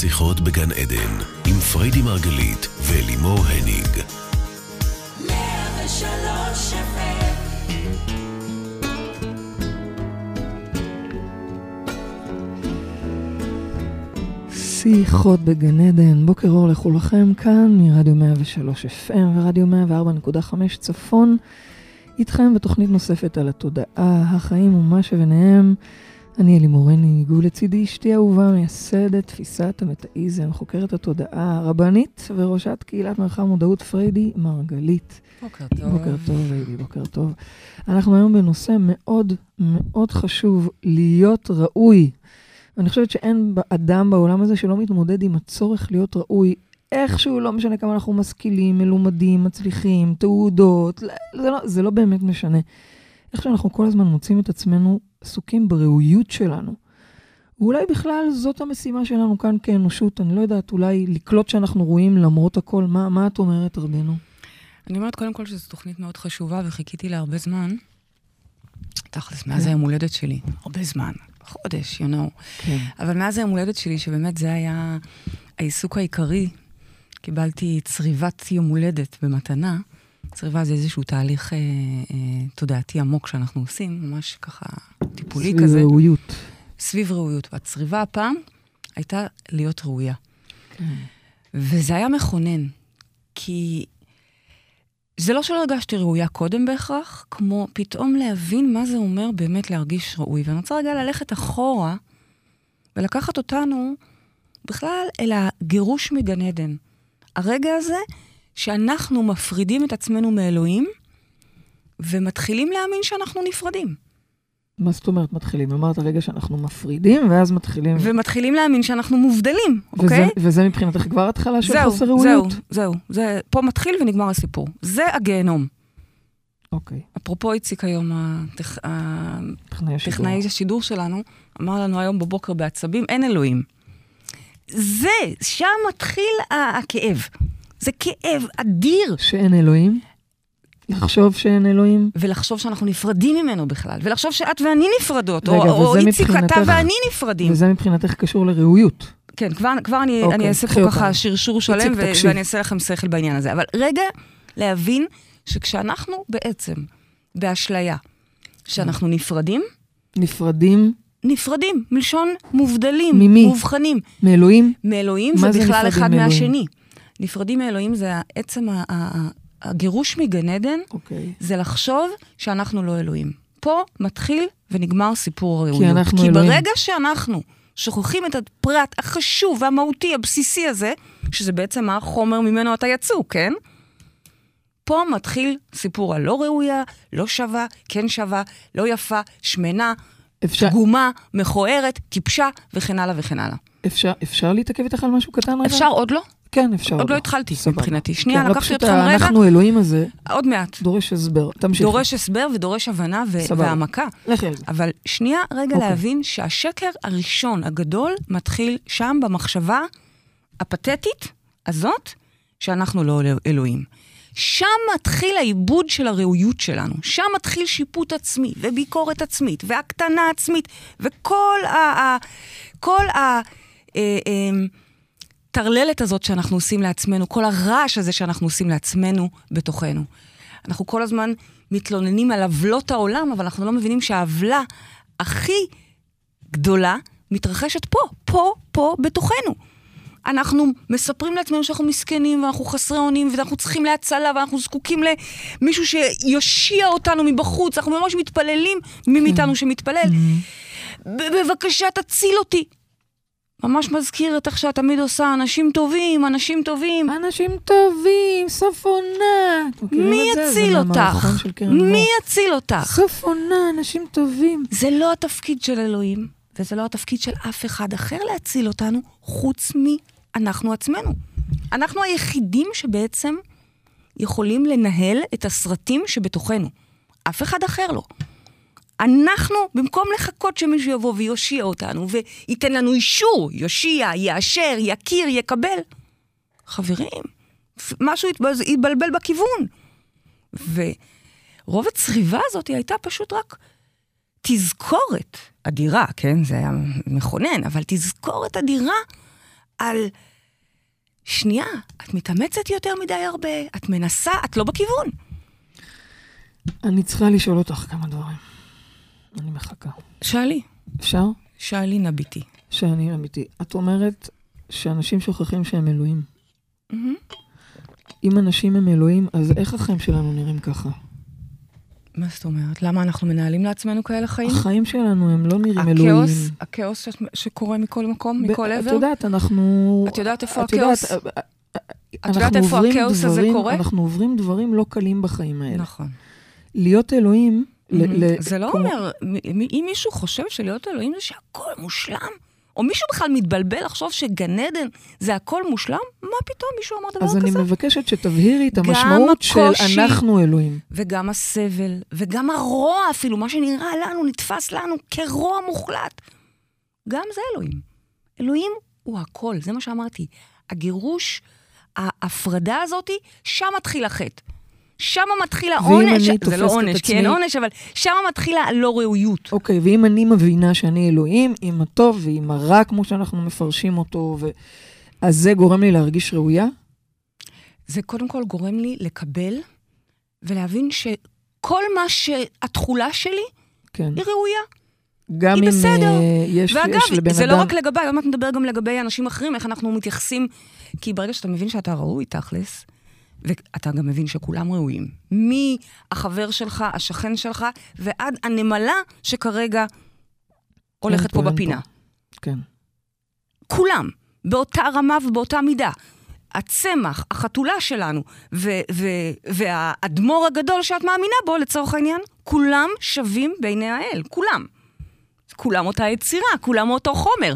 שיחות בגן עדן, עם פריידי מרגלית ולימור הניג. שיחות בגן עדן, בוקר אור לכולכם כאן מרדיו 103 FM ורדיו 104.5 צפון, איתכם בתוכנית נוספת על התודעה, החיים ומה שביניהם. אני אלי מורני, ניגעו לצידי אשתי אהובה, מייסדת תפיסת המטאיזם, חוקרת התודעה, רבנית וראשת קהילת מרחב מודעות פריידי מרגלית. בוקר טוב. בוקר טוב, אייבי, בוקר טוב. אנחנו היום בנושא מאוד מאוד חשוב, להיות ראוי. אני חושבת שאין אדם בעולם הזה שלא מתמודד עם הצורך להיות ראוי. איכשהו, לא משנה כמה אנחנו משכילים, מלומדים, מצליחים, תעודות, זה לא, זה לא באמת משנה. איך שאנחנו כל הזמן מוצאים את עצמנו עסוקים בראויות שלנו. ואולי בכלל זאת המשימה שלנו כאן כאנושות, אני לא יודעת, אולי לקלוט שאנחנו רואים למרות הכל. מה, מה את אומרת, רבנו? אני אומרת קודם כל שזו תוכנית מאוד חשובה וחיכיתי לה הרבה זמן. תכלס, מאז כן. היום הולדת שלי, הרבה זמן, חודש, you know. כן. אבל מאז היום הולדת שלי, שבאמת זה היה העיסוק העיקרי, קיבלתי צריבת יום הולדת במתנה. צריבה זה איזשהו תהליך אה, אה, תודעתי עמוק שאנחנו עושים, ממש ככה טיפולי סביב כזה. סביב ראויות. סביב ראויות. והצריבה הפעם הייתה להיות ראויה. כן. וזה היה מכונן, כי זה לא שלא הרגשתי ראויה קודם בהכרח, כמו פתאום להבין מה זה אומר באמת להרגיש ראוי. ואני רוצה רגע ללכת אחורה ולקחת אותנו בכלל אל הגירוש מגן עדן. הרגע הזה שאנחנו מפרידים את עצמנו מאלוהים ומתחילים להאמין שאנחנו נפרדים. מה זאת אומרת מתחילים? אמרת רגע שאנחנו מפרידים, ואז מתחילים... ומתחילים להאמין שאנחנו מובדלים, וזה, אוקיי? וזה מבחינתך כבר התחלה של זהו, חוסר ראויות? זהו, זהו. זה, פה מתחיל ונגמר הסיפור. זה הגיהנום. אוקיי. אפרופו איציק היום, הטכ... הטכנאי השידור שלנו, אמר לנו היום בבוקר בעצבים, אין אלוהים. זה, שם מתחיל הכאב. זה כאב אדיר. שאין אלוהים? לחשוב שאין אלוהים? ולחשוב שאנחנו נפרדים ממנו בכלל, ולחשוב שאת ואני נפרדות, רגע, או, או איציק, אתה ואני נפרדים. וזה מבחינתך קשור לראויות. כן, כבר, כבר אני, אוקיי, אני אעשה פה ככה שרשור שלם, ו- ואני אעשה לכם שכל בעניין הזה. אבל רגע, להבין שכשאנחנו בעצם באשליה, שאנחנו נפרדים, נפרדים? נפרדים, מלשון מובדלים, ממי? מובחנים. מאלוהים? מאלוהים ובכלל אחד מאלוהים? מהשני. נפרדים מאלוהים זה עצם הגירוש מגן עדן, okay. אוקיי. זה לחשוב שאנחנו לא אלוהים. פה מתחיל ונגמר סיפור הראויות. כי אנחנו כי אלוהים. ברגע שאנחנו שוכחים את הפרט החשוב והמהותי, הבסיסי הזה, שזה בעצם החומר ממנו אתה יצוא, כן? פה מתחיל סיפור הלא ראויה, לא שווה, כן שווה, לא יפה, שמנה, אפשר... פגומה, מכוערת, טיפשה, וכן הלאה וכן הלאה. אפשר, אפשר להתעכב איתך על משהו קטן רגע? אפשר, עוד לא. כן, אפשר. עוד לא התחלתי מבחינתי. שנייה, כן, לקחתי אתכם רגע. אנחנו אלוהים הזה. עוד מעט. דורש הסבר. תמשיכי. דורש הסבר ודורש הבנה והעמקה. אבל שנייה, רגע אוקיי. להבין שהשקר הראשון, הגדול, מתחיל שם במחשבה הפתטית הזאת, שאנחנו לא אלוהים. שם מתחיל העיבוד של הראויות שלנו. שם מתחיל שיפוט עצמי, וביקורת עצמית, והקטנה עצמית, וכל ה... ה כל ה... הטרללת הזאת שאנחנו עושים לעצמנו, כל הרעש הזה שאנחנו עושים לעצמנו בתוכנו. אנחנו כל הזמן מתלוננים על עוולות העולם, אבל אנחנו לא מבינים שהעוולה הכי גדולה מתרחשת פה, פה, פה, בתוכנו. אנחנו מספרים לעצמנו שאנחנו מסכנים ואנחנו חסרי אונים ואנחנו צריכים להצלה ואנחנו זקוקים למישהו שיושיע אותנו מבחוץ, אנחנו ממש מתפללים, מי מאיתנו שמתפלל. בבקשה, תציל אותי. ממש מזכיר את איך שאת תמיד עושה, אנשים טובים, אנשים טובים. אנשים טובים, סוף עונה. מי יציל אותך? מי יציל אותך? סוף עונה, אנשים טובים. זה לא התפקיד של אלוהים, וזה לא התפקיד של אף אחד אחר להציל אותנו, חוץ מאנחנו עצמנו. אנחנו היחידים שבעצם יכולים לנהל את הסרטים שבתוכנו. אף אחד אחר לא. אנחנו, במקום לחכות שמישהו יבוא ויושיע אותנו וייתן לנו אישור, יושיע, יאשר, יכיר, יקבל, חברים, משהו יתבלבל בכיוון. ורוב הצריבה הזאת הייתה פשוט רק תזכורת אדירה, כן? זה היה מכונן, אבל תזכורת אדירה על... שנייה, את מתאמצת יותר מדי הרבה, את מנסה, את לא בכיוון. אני צריכה לשאול אותך כמה דברים. אני מחכה. שאלי, אפשר? שאלי נביטי. שאני אמיתי. את אומרת שאנשים שוכחים שהם אלוהים. אם אנשים הם אלוהים, אז איך החיים שלנו נראים ככה? מה זאת אומרת? למה אנחנו מנהלים לעצמנו כאלה חיים? החיים שלנו הם לא נראים אלוהים. הכאוס, הכאוס שאת- שקורה מכל מקום, ב- מכל את עבר? יודעת, אנחנו... את יודעת איפה את יודעת, הכאוס? אה, אה, את יודעת איפה הכאוס הזה דברים- קורה? אנחנו עוברים דברים לא קלים בחיים האלה. נכון. להיות אלוהים, זה לא אומר, אם מישהו חושב שלהיות אלוהים זה שהכל מושלם, או מישהו בכלל מתבלבל לחשוב שגן עדן זה הכל מושלם, מה פתאום מישהו אמר דבר אז אני כזה? מבקשת שתבהירי את המשמעות של אנחנו אלוהים. וגם הסבל, וגם הרוע אפילו, מה שנראה לנו, נתפס לנו כרוע מוחלט. גם זה אלוהים. אלוהים הוא הכל, זה מה שאמרתי. הגירוש, ההפרדה הזאת, שם מתחיל החטא. שם מתחיל העונש, זה לא עונש, כי אין עצמי- עונש, אבל שם מתחילה הלא ראויות. אוקיי, ואם אני מבינה שאני אלוהים, עם הטוב ועם הרע, כמו שאנחנו מפרשים אותו, ו... אז זה גורם לי להרגיש ראויה? זה קודם כל גורם לי לקבל ולהבין שכל מה שהתכולה שלי כן. היא ראויה. גם היא אם בסדר. אה, יש, ואגב, יש לבן זה אדם... לא רק לגביי, עוד מעט נדבר גם לגבי אנשים אחרים, איך אנחנו מתייחסים. כי ברגע שאתה מבין שאתה ראוי, תכלס, ואתה גם מבין שכולם ראויים. מהחבר שלך, השכן שלך, ועד הנמלה שכרגע הולכת פה טוען בפינה. כן. כולם, באותה רמה ובאותה מידה. הצמח, החתולה שלנו, ו- ו- והאדמו"ר הגדול שאת מאמינה בו, לצורך העניין, כולם שווים בעיני האל, כולם. כולם אותה יצירה, כולם אותו חומר.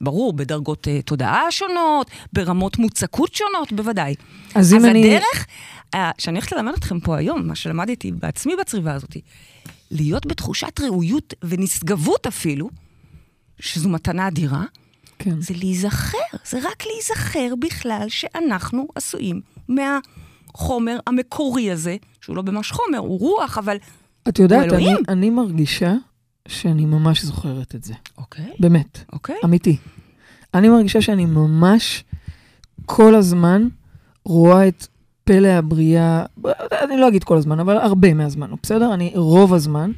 ברור, בדרגות uh, תודעה שונות, ברמות מוצקות שונות, בוודאי. אז אם אז אני... הדרך, uh, שאני הולכת ללמד אתכם פה היום, מה שלמדתי בעצמי בצריבה הזאת, להיות בתחושת ראויות ונשגבות אפילו, שזו מתנה אדירה, כן. זה להיזכר, זה רק להיזכר בכלל שאנחנו עשויים מהחומר המקורי הזה, שהוא לא ממש חומר, הוא רוח, אבל... את יודעת, אני. אני מרגישה שאני ממש זוכרת את זה. אוקיי, באמת. אוקיי. אמיתי. אני מרגישה שאני ממש כל הזמן רואה את פלא הבריאה, אני לא אגיד כל הזמן, אבל הרבה מהזמן, בסדר? אני רוב הזמן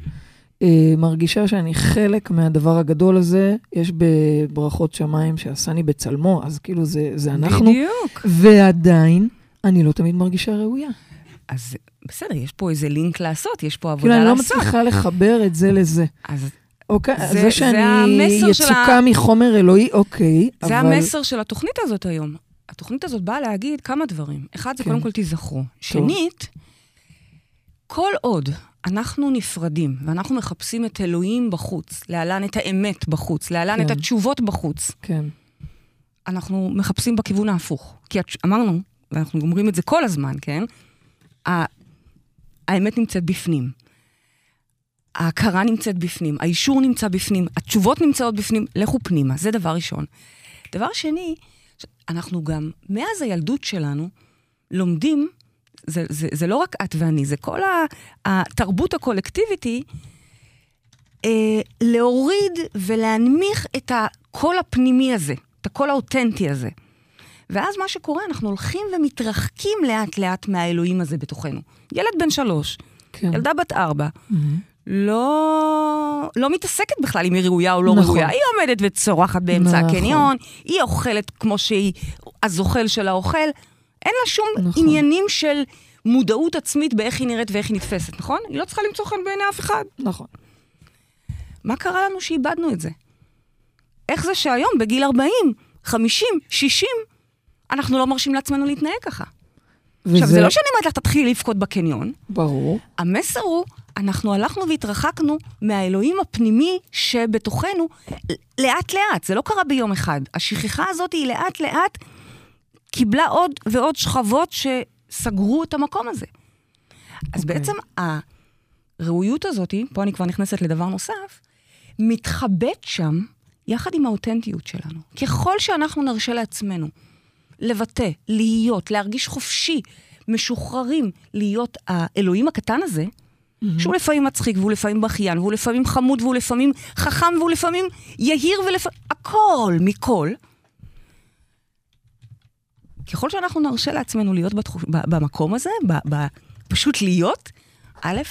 אה, מרגישה שאני חלק מהדבר הגדול הזה. יש בברכות שמיים שעשני בצלמו, אז כאילו זה, זה אנחנו. בדיוק. ועדיין, אני לא תמיד מרגישה ראויה. אז בסדר, יש פה איזה לינק לעשות, יש פה כאילו, עבודה אני לא לעשות. מצליחה לחבר את זה לזה. אז אוקיי, זה- זה, זה שאני של יצוקה ה- מחומר אלוהי, אוקיי, זה אבל... המסר של התוכנית הזאת היום. התוכנית הזאת באה להגיד כמה דברים. אחד, זה כן. קודם כל תיזכרו. שנית, כל עוד אנחנו נפרדים ואנחנו מחפשים את אלוהים בחוץ, להלן את האמת בחוץ, להלן כן. את התשובות בחוץ, כן, אנחנו מחפשים בכיוון ההפוך. כי את- אמרנו, ואנחנו אומרים את זה כל הזמן, כן? האמת נמצאת בפנים. ההכרה נמצאת בפנים, האישור נמצא בפנים, התשובות נמצאות בפנים, לכו פנימה, זה דבר ראשון. דבר שני, אנחנו גם, מאז הילדות שלנו, לומדים, זה, זה, זה לא רק את ואני, זה כל התרבות הקולקטיבית היא, אה, להוריד ולהנמיך את הקול הפנימי הזה, את הקול האותנטי הזה. ואז מה שקורה, אנחנו הולכים ומתרחקים לאט-לאט מהאלוהים הזה בתוכנו. ילד בן שלוש, כן. ילדה בת ארבע, מהמם. לא, לא מתעסקת בכלל אם היא ראויה או לא נכון. ראויה. היא עומדת וצורחת באמצע נכון. הקניון, היא אוכלת כמו שהיא, הזוחל של האוכל. אין לה שום נכון. עניינים של מודעות עצמית באיך היא נראית ואיך היא נתפסת, נכון? היא לא צריכה למצוא חן בעיני אף אחד. נכון. מה קרה לנו שאיבדנו את זה? איך זה שהיום, בגיל 40, 50, 60, אנחנו לא מרשים לעצמנו להתנהג ככה? עכשיו, זה לא שאני אומרת לך, תתחילי לבכות בקניון. ברור. המסר הוא, אנחנו הלכנו והתרחקנו מהאלוהים הפנימי שבתוכנו לאט-לאט, זה לא קרה ביום אחד. השכחה הזאת היא לאט-לאט קיבלה עוד ועוד שכבות שסגרו את המקום הזה. אז אוקיי. בעצם הראויות הזאת, פה אני כבר נכנסת לדבר נוסף, מתחבאת שם יחד עם האותנטיות שלנו. ככל שאנחנו נרשה לעצמנו לבטא, להיות, להרגיש חופשי, משוחררים, להיות האלוהים הקטן הזה, שהוא לפעמים מצחיק, והוא לפעמים בכיין, והוא לפעמים חמוד, והוא לפעמים חכם, והוא לפעמים יהיר, ולפעמים... הכל מכל. ככל שאנחנו נרשה לעצמנו להיות בתחוש... במקום הזה, ב- ב- פשוט להיות, א',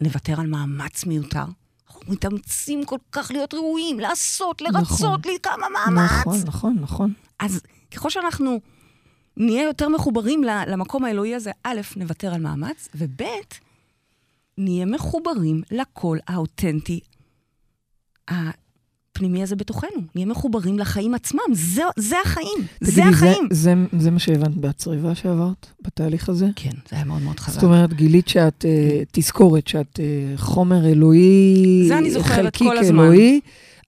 נוותר על מאמץ מיותר. אנחנו מתאמצים כל כך להיות ראויים, לעשות, לרצות, לי כמה מאמץ. נכון, נכון, נכון. אז ככל שאנחנו נהיה יותר מחוברים למקום האלוהי הזה, א', נוותר על מאמץ, וב', נהיה מחוברים לקול האותנטי הפנימי הזה בתוכנו. נהיה מחוברים לחיים עצמם. זה, זה החיים, זה תגידי, החיים. זה, זה מה שהבנת בהצריבה שעברת, בתהליך הזה? כן, זה היה מאוד מאוד חזק. זאת אומרת, גילית שאת, אה, תזכורת שאת אה, חומר אלוהי, זה אני זוכרת חלקיק כל הזמן. אלוהי.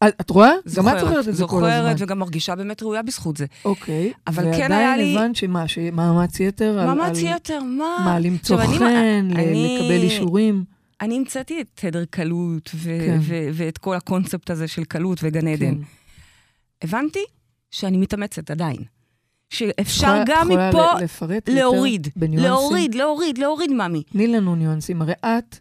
את, את רואה? גם את זוכרת את זה כל הזמן. זוכרת וגם מרגישה באמת ראויה בזכות זה. אוקיי. אבל כן היה לי- ועדיין הבנת שמה, שמאמץ יתר. מאמץ על, יתר, מה? מה, למצוא חן, אני- לקבל אישורים? אני המצאתי את תדר קלות, ו- כן. ו- ואת כל הקונספט הזה של קלות וגן עדן. כן. הבנתי שאני מתאמצת עדיין. שאפשר גם מפה להוריד. להוריד, להוריד, להוריד, ממי. תני לנו ניואנסים. הרי את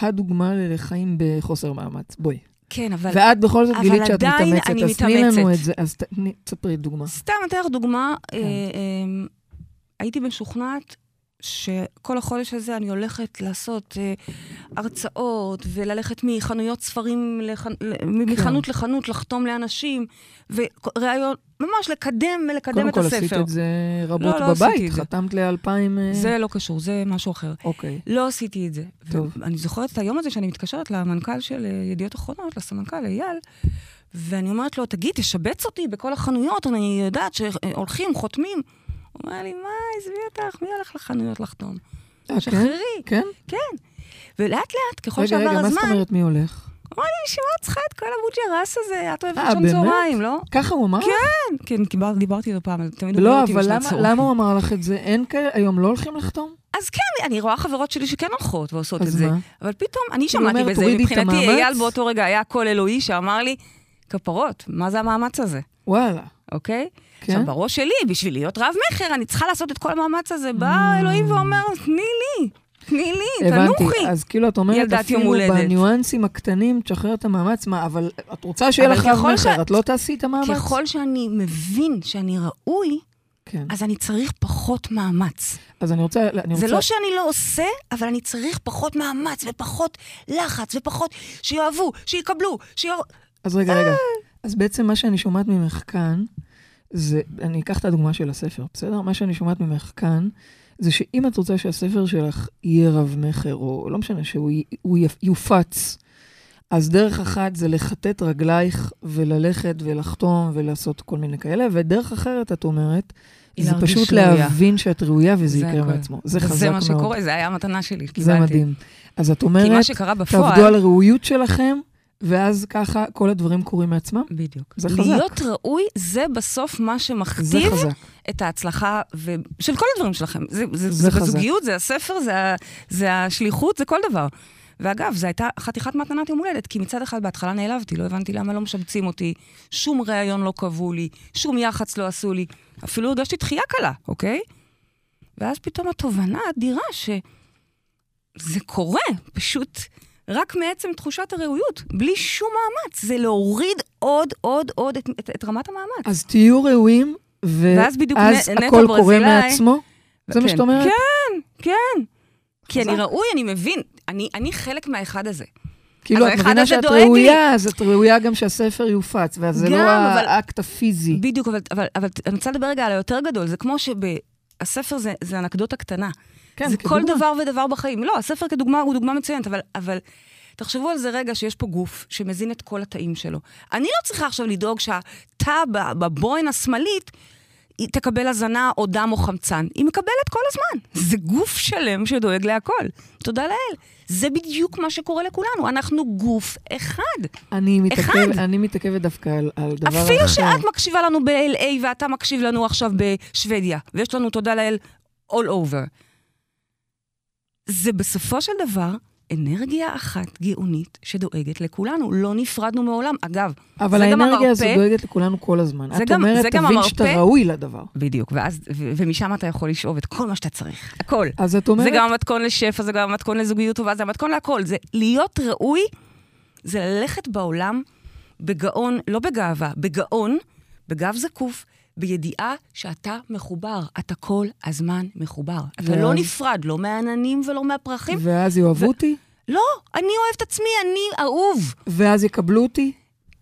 הדוגמה לחיים בחוסר מאמץ. בואי. כן, אבל... ואת בכל זאת גילית שאת מתאמצת, אז תני לנו. את זה. אז תספרי דוגמה. סתם אתן לך דוגמה, כן. אה, אה, הייתי משוכנעת שכל החודש הזה אני הולכת לעשות אה, הרצאות וללכת מחנויות ספרים, לח... ל- מחנות לחנות, לחתום לאנשים, וראיון, ממש לקדם ולקדם קודם את כל הספר. עשית את זה רבות לא, לא בבית. חתמת לאלפיים... אה, זה לא קשור, זה משהו אחר. אוקיי. לא עשיתי את זה. טוב. אני זוכרת את היום הזה שאני מתקשרת למנכ"ל של אה, ידיעות אחרונות, לסמנכ"ל אייל, ואני אומרת לו, תגיד, תשבץ אותי בכל החנויות, אני יודעת שהולכים, חותמים. הוא אומר לי, מה, עזבי אותך, מי הולך לחנויות לחתום? אה, כן? שחררי. כן? כן. ולאט לאט, ככל רגע, שעבר רגע, מה זאת הזמן, אומרת מי הולך? אמר לי, מה את צריכה את כל הבוג'י הרס הזה? את אוהבת אה, לישון באמת? צהריים, לא? ככה הוא אמר? כן, כן, קיבל- דיברתי איתו פעם, תמיד הוא לא, אבל למה- הוא אמר לך את זה? אין כאלה, היום לא הולכים לחתום? אז כן, אני רואה חברות שלי שכן הולכות ועושות את אז זה. מה? אבל פתאום, אני שמעתי בזה, "תורידי את מבחינתי, המאמץ"? אייל באותו רגע היה קול אלוהי שאמר לי, כפרות, מה זה המאמץ הזה, וואלה. אוקיי? כן? עכשיו, בראש שלי, בשביל להיות רב-מכר, אני צריכה לעשות את כל המאמץ הזה. בא. אלוהים ואומר, תני לי, תני לי, הבנתי. תנוחי. אז כאילו, את אומרת, אפילו. בניואנסים הקטנים, תשחרר את המאמץ, מה, אבל את רוצה שיהיה לך רב ככל ש- מכר, את לא תעשי את המאמץ? ככל שאני מבין שאני ראוי, כן. אז אני צריך פחות מאמץ. אז אני רוצה... אני זה רוצה- לא שאני לא עושה, אבל אני צריך פחות מאמץ ופחות לחץ ופחות שיאהבו, שיקבלו, שיאהבו. אז רגע, רגע. אז בעצם מה שאני שומעת ממך כאן, זה, אני אקח את הדוגמה של הספר, בסדר? מה שאני שומעת ממך כאן, זה שאם את רוצה שהספר שלך יהיה רב-מכר, או לא משנה, שהוא יופץ, אז דרך אחת זה לכתת רגלייך וללכת ולחתום ולעשות כל מיני כאלה, ודרך אחרת, את אומרת, זה פשוט ראויה. להבין שאת ראויה וזה זה יקרה הכל. מעצמו. זה חזק מה מאוד. שקורה, זה היה המתנה שלי, זה קיבלתי. מדהים. אז את אומרת, מה בפועל... תעבדו על הראויות שלכם, ואז ככה כל הדברים קורים מעצמם? בדיוק. זה חזק. להיות ראוי, זה בסוף מה שמכתיב. את ההצלחה ו... של כל הדברים שלכם. זה, זה, זה זה. בזוגיות, זה הספר, זה. זה השליחות, זה כל דבר. ואגב, זו הייתה חתיכת מתנת יום הולדת, כי מצד אחד בהתחלה נעלבתי, לא הבנתי למה לא משבצים אותי, שום ראיון לא קבעו לי, שום יח"צ לא עשו לי, אפילו הרגשתי דחייה קלה, אוקיי? ואז פתאום התובנה האדירה שזה קורה, פשוט רק מעצם תחושת הראויות, בלי שום מאמץ. זה להוריד עוד, עוד, עוד את, את, את רמת המאמץ. אז תהיו ראויים, ואז בדיוק ואז נטע הכל קורה מעצמו? זה מה כן. שאת אומרת? כן, כן. כי אני. ראוי, אני מבין. אני, אני חלק מהאחד הזה. כאילו, את מבינה שאת. ראויה, אז את ראויה גם שהספר יופץ, ואז זה לא אבל- האקט הפיזי. בדיוק, אבל, אבל, אבל אני רוצה לדבר רגע על היותר גדול. זה כמו שהספר זה, זה אנקדוטה קטנה. כן, זה כדוגמה. כל דבר ודבר בחיים. לא, הספר כדוגמה הוא דוגמה מצוינת, אבל, אבל תחשבו על זה רגע שיש פה גוף שמזין את כל התאים שלו. אני לא צריכה עכשיו לדאוג שהתא ב- בבוין השמאלית היא תקבל הזנה או דם או חמצן. היא מקבלת כל הזמן. זה גוף שלם שדואג להכל. תודה לאל. זה בדיוק מה שקורה לכולנו. אנחנו גוף אחד. אני מתעכב- אחד. אני מתעכבת דווקא על על דבר אחר. אפילו שאת מקשיבה לנו ב-LA ואתה מקשיב לנו עכשיו בשוודיה, ויש לנו, תודה לאל, all over. זה בסופו של דבר אנרגיה אחת גאונית שדואגת לכולנו. לא נפרדנו מעולם. אגב, אבל זה גם האנרגיה הזו המרפא. דואגת לכולנו כל הזמן. זה את גם- אומרת, זה גם תבין שאתה המרפא. ראוי לדבר. בדיוק, ואז, ו- ומשם אתה יכול לשאוב את כל מה שאתה צריך. הכל. אז את אומרת, זה גם המתכון לשפע, זה גם המתכון לזוגיות טובה, זה המתכון להכל. זה להיות ראוי, זה ללכת בעולם בגאון, לא בגאווה, בגאון, בגב זקוף, בידיעה שאתה מחובר, אתה כל הזמן מחובר. אתה ואז- לא נפרד, לא מהעננים ולא מהפרחים. ואז יאהבו אותי? לא, אני אוהבת עצמי, אני אהוב. ואז יקבלו אותי?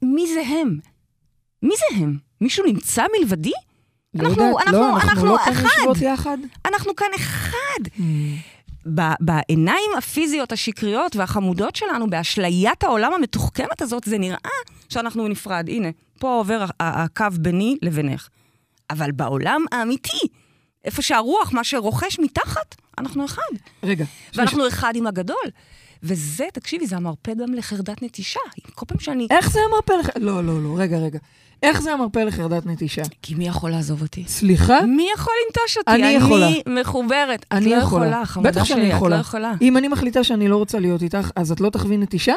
מי זה הם? מי זה הם? מישהו נמצא מלבדי? לא אנחנו- יודעת, אנחנו- לא, אנחנו אנחנו לא כאן. יושבות יחד? אנחנו כאן אחד. Hmm. בעיניים הפיזיות השקריות והחמודות שלנו, באשליית העולם המתוחכמת הזאת, זה נראה שאנחנו נפרד. הנה, פה עובר הקו ביני לבינך. אבל בעולם האמיתי, איפה שהרוח, מה שרוכש מתחת, אנחנו אחד. רגע. ואנחנו אחד עם הגדול. וזה, תקשיבי, זה המרפא גם לחרדת נטישה. כל פעם שאני... איך זה המרפא לח... לא, לא, לא, רגע, רגע. איך זה המרפא לחרדת נטישה? כי מי יכול לעזוב אותי? סליחה? מי יכול לנטוש אותי? אני יכולה. אני מחוברת. את אני לא יכולה. יכולה, חמודה בטח שאני שלי, את יכולה. לא יכולה. אם אני מחליטה שאני לא רוצה להיות איתך, אז את לא תחווי נטישה?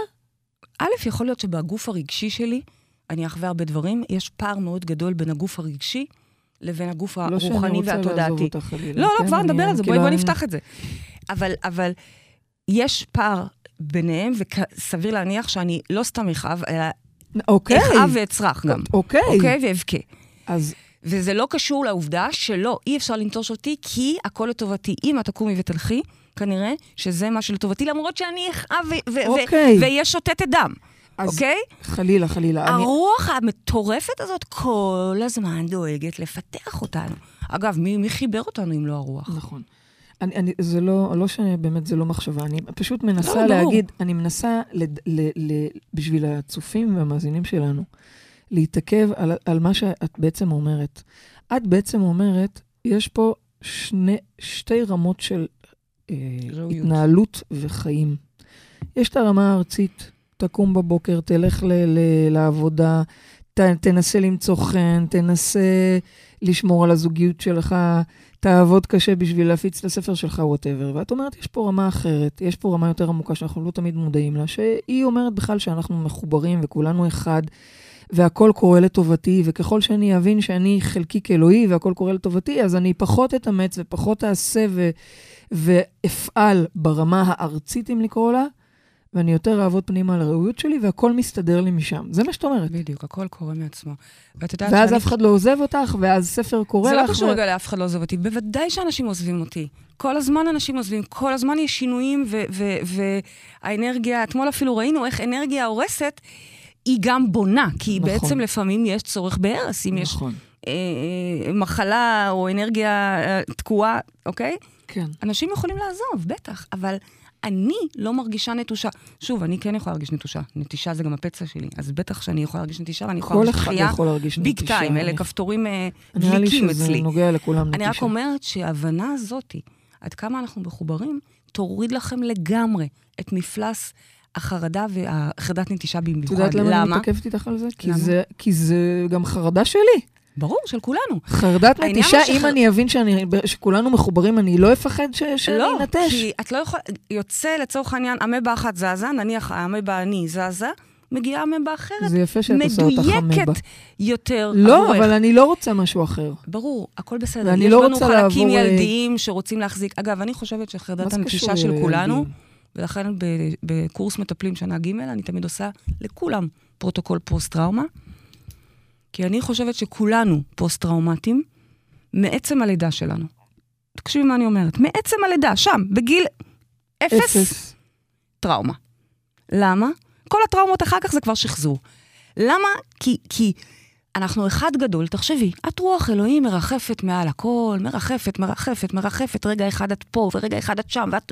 א', יכול להיות שבגוף הרגשי שלי, אני אחווה הרבה דברים, יש פער מאוד גדול בין הגוף הרגשי לבין הגוף לא הרוחני והתודעתי. חלילה. לא, כן? לא, כבר נדבר על זה, בואי כאילו, בואי נפתח את זה. אבל, אבל יש פער ביניהם, וסביר להניח שאני לא סתם אכאב, אלא אוקיי. אכאב ואצרח גם. אוקיי. אוקיי? ואבכה. אז וזה לא קשור לעובדה שלא, אי אפשר לנטוש אותי, כי הכל לטובתי. אם את תקומי ותלכי, כנראה שזה מה שלטובתי, למרות שאני אכאב ו- ו- אוקיי. ו- ואהיה שותתת דם, אוקיי? חלילה, חלילה. אני- הרוח המטורפת הזאת כל הזמן דואגת לפתח אותנו. אגב, מי, מי חיבר אותנו אם לא הרוח? נכון. אני, אני, זה לא, לא שבאמת זה לא מחשבה, אני פשוט מנסה לא, ברור. להגיד, אני מנסה, לד, ל, ל, בשביל הצופים והמאזינים שלנו, להתעכב על, על מה שאת בעצם אומרת. את בעצם אומרת, יש פה שני, שתי רמות של אה, ראויות. התנהלות וחיים. יש את הרמה הארצית, תקום בבוקר, תלך ל, ל, לעבודה, ת, תנסה למצוא חן, תנסה לשמור על הזוגיות שלך, תעבוד קשה בשביל להפיץ את הספר שלך, וואטאבר. ואת אומרת, יש פה רמה אחרת, יש פה רמה יותר עמוקה שאנחנו לא תמיד מודעים לה, שהיא אומרת בכלל שאנחנו מחוברים וכולנו אחד, והכל קורה לטובתי, וככל שאני אבין שאני חלקיק אלוהי והכל קורה לטובתי, אז אני פחות אתאמץ ופחות אעשה ו... ואפעל ברמה הארצית, אם לקרוא לה, ואני יותר אעבוד פנימה על הראויות שלי, והכל מסתדר לי משם. זה מה שאת אומרת. בדיוק, הכל קורה מעצמו. ואת יודעת ואז שאני- אף אחד לא עוזב אותך, ואז ספר קורא זה לך. לא קשור רגע לאף אחד לא עוזב אותי. בוודאי שאנשים עוזבים אותי. כל הזמן אנשים עוזבים, כל הזמן יש שינויים, והאנרגיה, אתמול אפילו ראינו איך אנרגיה הורסת, היא גם בונה, כי נכון. בעצם לפעמים יש צורך בהרס, אם יש נכון, אה, אה, מחלה או אנרגיה אה, תקועה, אוקיי? כן. אנשים יכולים לעזוב, בטח, אבל אני לא מרגישה נטושה. שוב, אני כן יכולה להרגיש נטושה. נטישה זה גם הפצע שלי, אז בטח שאני יכולה להרגיש נטישה, ואני יכולה כל להרגיש אחד חיה יכול להרגיש נטישה. ביג טיים, אלה כפתורים אה, נראה לי דליקים שזה אצלי. נוגע לכולם נטישה. אני רק אומרת שההבנה הזאת, עד כמה אנחנו מחוברים, תוריד לכם לגמרי את מפלס החרדה והחרדת נטישה את במיוחד. יודעת למה אני למה? מתעכבת איתך על זה? כי למה? זה? כי זה גם חרדה שלי. ברור, של כולנו. חרדת נטישה, אם אני אבין שאני- שכולנו מחוברים, אני לא אפחד ש- שאני לא, אנטש. כי את לא יכולה, יוצא לצורך העניין, אמבה אחת זזה, נניח האמבה אני זזה, מגיעה אמבה אחרת, זה יפה שאת עושה אותך אמבה. מדויקת יותר לא, עבורך. אבל אני לא רוצה משהו אחר. ברור, הכל בסדר. ואני יש לא רוצה חלקים לעבור, אה, ילדיים שרוצים להחזיק. אגב, אני חושבת שחרדת הנטישה של כולנו, לילדים? ולכן בקורס מטפלים שנה ג' אני תמיד עושה לכולם פרוטוקול פוסט-טראומה, כי אני חושבת שכולנו פוסט-טראומטיים מעצם הלידה שלנו. תקשיבי מה אני אומרת. מעצם הלידה, שם, בגיל אפס, אפס. טראומה. למה? כל הטראומות אחר כך זה כבר שחזור. למה? כי, כי אנחנו אחד גדול, תחשבי, את רוח אלוהים מרחפת מעל הכל, מרחפת, מרחפת, מרחפת, רגע אחד את פה, ורגע אחד את שם, ואת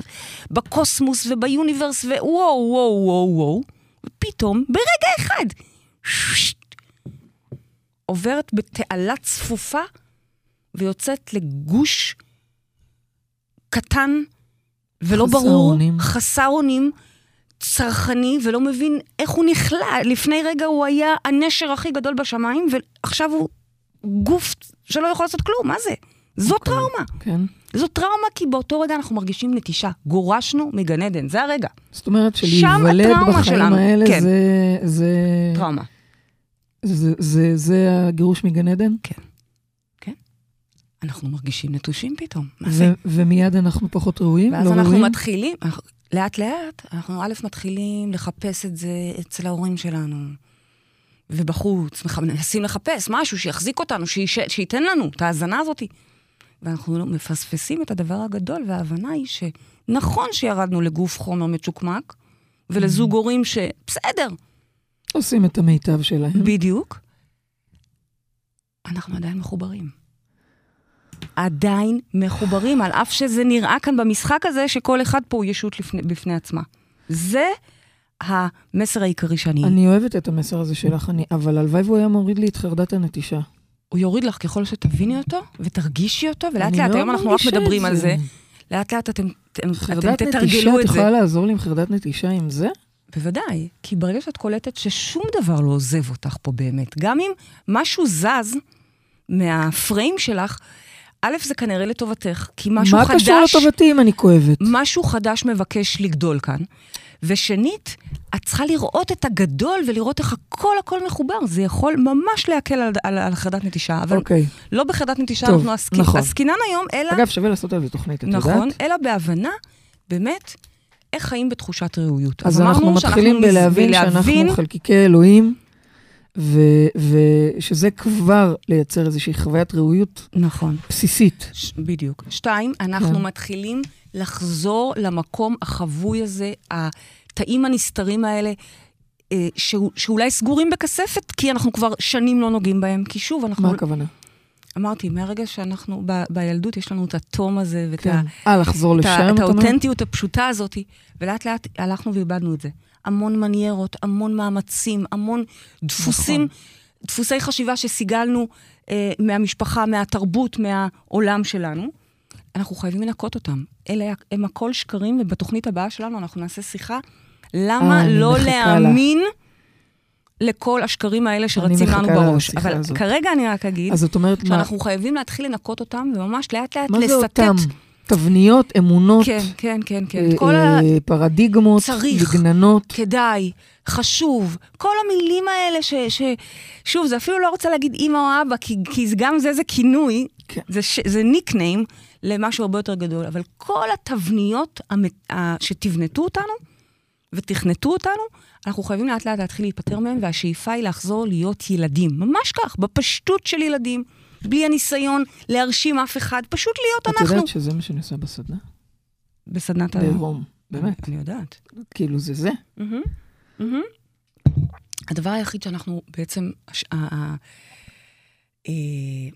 בקוסמוס וביוניברס, ווואו, וואו, וואו, וואו, ופתאום, ברגע אחד, ששט, עוברת בתעלה צפופה, ויוצאת לגוש קטן ולא חסר ברור, אונים. חסר אונים, צרכני, ולא מבין איך הוא נכלא. לפני רגע הוא היה הנשר הכי גדול בשמיים, ועכשיו הוא גוף שלא יכול לעשות כלום, מה זה? זו אוקיי. טראומה. כן. זו טראומה כי באותו רגע אנחנו מרגישים נטישה. גורשנו מגן עדן, זה הרגע. זאת אומרת שלהיוולד בחיים שלנו, האלה כן. זה... זה... טראומה. זה, זה, זה הגירוש מגן עדן? אנחנו מרגישים נטושים פתאום, מה זה? ו- ומיד אנחנו פחות ראויים? ואז לא אנחנו ראויים? מתחילים, אנחנו- לאט לאט, אנחנו א', מתחילים לחפש את זה אצל ההורים שלנו. ובחוץ מנסים לחפש משהו שיחזיק אותנו, שיש, שייתן לנו את ההאזנה הזאת. ואנחנו לא מפספסים את הדבר הגדול, וההבנה היא שנכון שירדנו לגוף חומר מצ'וקמק, ולזוג הורים שבסדר, עושים את המיטב שלהם. בדיוק, אנחנו עדיין מחוברים. עדיין מחוברים, על אף שזה נראה כאן במשחק הזה שכל אחד פה הוא ישות לפני, בפני עצמה. זה המסר העיקרי שאני... אני אוהבת את המסר הזה שלך, אני, אבל הלוואי והוא היה מוריד לי את חרדת הנטישה. הוא יוריד לך ככל שתביני אותו ותרגישי אותו, ולאט לאט, מאוד היום אנחנו רק את מדברים על זה, לאט לאט אתם, אתם, חרדת אתם נטישה, תתרגלו את את זה. יכולה לעזור לי עם חרדת נטישה עם זה? בוודאי, כי ברגע שאת קולטת ששום דבר לא עוזב אותך פה באמת, גם אם משהו זז מהפריים שלך, א', זה כנראה לטובתך, כי משהו מה חדש... קשור לטובתי אם אני כואבת? משהו חדש מבקש לגדול כאן. ושנית, את צריכה לראות את הגדול ולראות איך הכל הכל מחובר. זה יכול ממש להקל על, על, על חרדת נטישה, אבל אוקיי. לא בחרדת נטישה טוב, אנחנו נכון. עסקינן היום, אלא, אגב, שווה לעשות על זה תוכנית, את נכון, יודעת? אלא בהבנה, באמת, איך חיים בתחושת ראויות. אז אנחנו אמרנו שאנחנו מתחילים בלהבין שאנחנו חלקיקי אלוהים, ו- ושזה כבר לייצר איזושהי חוויית ראויות נכון. בסיסית. ש- בדיוק. שתיים, אנחנו כן. מתחילים לחזור למקום החבוי הזה, התאים הנסתרים האלה, אה, שאו- שאולי סגורים בכספת, כי אנחנו כבר שנים לא נוגעים בהם. כי שוב, אנחנו... מה הכוונה? אמרתי, מהרגע שאנחנו ב- בילדות, יש לנו את התום הזה, ואת כן. ה- אה, לחזור את, לשם, את אתה אומר? האותנטיות הפשוטה הזאת, ולאט לאט הלכנו ואיבדנו את זה. המון מניירות, המון מאמצים, המון דפוסים, נכון. דפוסי חשיבה שסיגלנו אה, מהמשפחה, מהתרבות, מהעולם שלנו. אנחנו חייבים לנקות אותם. אלה הם הכל שקרים, ובתוכנית הבאה שלנו אנחנו נעשה שיחה. למה אה, לא מחכה לה. לכל השקרים האלה שרצים לנו בראש? אבל הזאת. כרגע אני רק אגיד, אז זאת אומרת, מה שאנחנו חייבים להתחיל לנקות אותם, וממש לאט לאט מה זה לסטט. אותם? תבניות, אמונות, כן, כן, כן, כן. אה, כל. אה, פרדיגמות, צריך. מגננות. כדאי, חשוב, כל המילים האלה ש... ש... שוב, זה אפילו לא רוצה להגיד אימא או אבא, כי, כי גם זה, זה כינוי, כן. זה, ש... זה ניקניים למשהו הרבה יותר גדול, אבל כל התבניות המת... שתבנתו אותנו ותכנתו אותנו, אנחנו חייבים לאט לאט להתחיל להיפטר מהם, והשאיפה היא לחזור להיות ילדים. ממש כך, בפשטות של ילדים, בלי הניסיון להרשים אף אחד, פשוט להיות את אנחנו. יודעת שזה מה שאני עושה בסדנה? בסדנת ה... בעירום, באמת. אני יודעת. כאילו זה זה. הדבר היחיד שאנחנו בעצם, אה,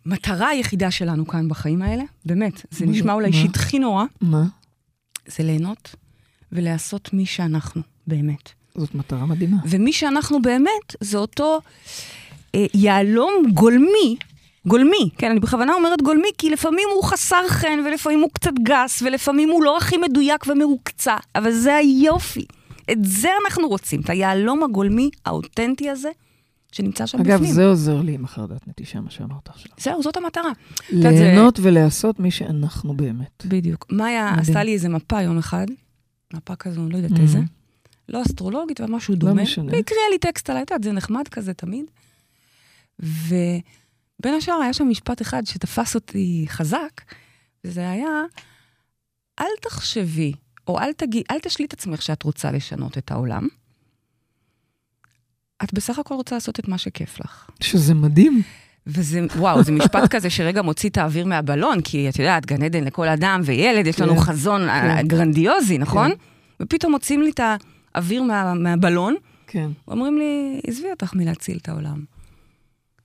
המטרה היחידה שלנו כאן בחיים האלה, באמת, זה נשמע? אולי? שטחי נורא, מה? זה ליהנות ולעשות מי שאנחנו, באמת. זאת מטרה מדהימה. ומי שאנחנו באמת, זה אותו אה, יהלום גולמי, גולמי, כן, אני בכוונה אומרת גולמי, כי לפעמים הוא חסר חן, ולפעמים הוא קצת גס, ולפעמים הוא לא הכי מדויק ומהוקצע, אבל זה היופי. את זה אנחנו רוצים, את היהלום הגולמי האותנטי הזה, שנמצא שם אגב, בפנים. זה עוזר לי עם החרדת נטישה, מה שאמרת עכשיו. זהו, זאת המטרה. יודעת, זה- ליהנות ולעשות מי שאנחנו באמת. בדיוק. מאיה. עשתה לי איזה מפה יום אחד, מפה כזו, לא יודעת אהמ. איזה, לא אסטרולוגית, אבל משהו דומה. משנה. והקריאה לי טקסט עליי, את יודעת, זה נחמד כזה תמיד. ובין השאר היה שם משפט אחד שתפס אותי חזק, וזה היה, אל תחשבי, או אל תגידי, אל תשלי את עצמך שאת רוצה לשנות את העולם. את בסך הכל רוצה לעשות את מה שכיף לך. שזה מדהים. וזה, וואו, זה משפט כזה שרגע מוציא את האוויר מהבלון, כי את יודעת, גן עדן לכל אדם וילד, יש לנו כן, חזון כן. גרנדיוזי, נכון? כן. ופתאום מוצאים לי את האוויר מה, מהבלון, כן. אומרים לי, עזבי אותך מלהציל את העולם.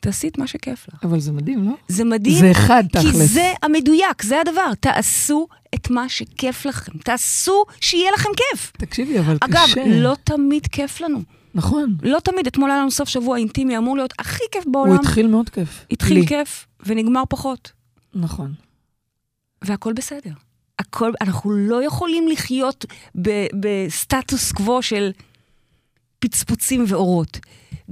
תעשי את מה שכיף לך. אבל זה מדהים, לא? זה מדהים, זה אחד, כי תכלס. זה המדויק, זה הדבר. תעשו את מה שכיף לכם. תעשו שיהיה לכם כיף. תקשיבי, אבל אגב, קשה. לא תמיד כיף לנו. נכון. לא תמיד. אתמול היה לנו סוף שבוע אינטימי, אמור להיות הכי כיף בעולם. הוא התחיל מאוד כיף. התחיל לי. כיף ונגמר פחות. נכון. והכל בסדר. הכל, אנחנו לא יכולים לחיות ב, בסטטוס קוו של פצפוצים ואורות.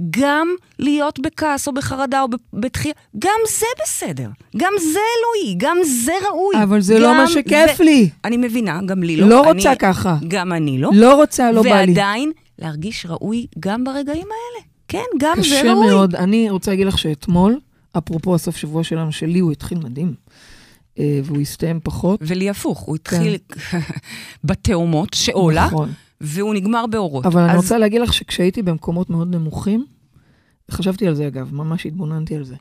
גם להיות בכעס או בחרדה או בתחייה, גם זה בסדר. גם זה אלוהי, גם זה ראוי. אבל זה לא מה שכיף זה... לי. אני מבינה, גם לי לא. לא אני, רוצה ככה. גם אני לא. לא רוצה, לא בא לי. ועדיין, להרגיש ראוי גם ברגעים האלה. כן, גם זה קשה ראוי. מאוד. אני רוצה להגיד לך שאתמול, אפרופו הסוף שבוע שלנו, שלי הוא התחיל מדהים, והוא הסתיים פחות. ולי הפוך, הוא התחיל בתאומות, שאולה, נכון. והוא נגמר באורות. אבל אני אז- רוצה להגיד לך שכשהייתי במקומות מאוד נמוכים, חשבתי על זה אגב, ממש התבוננתי על זה,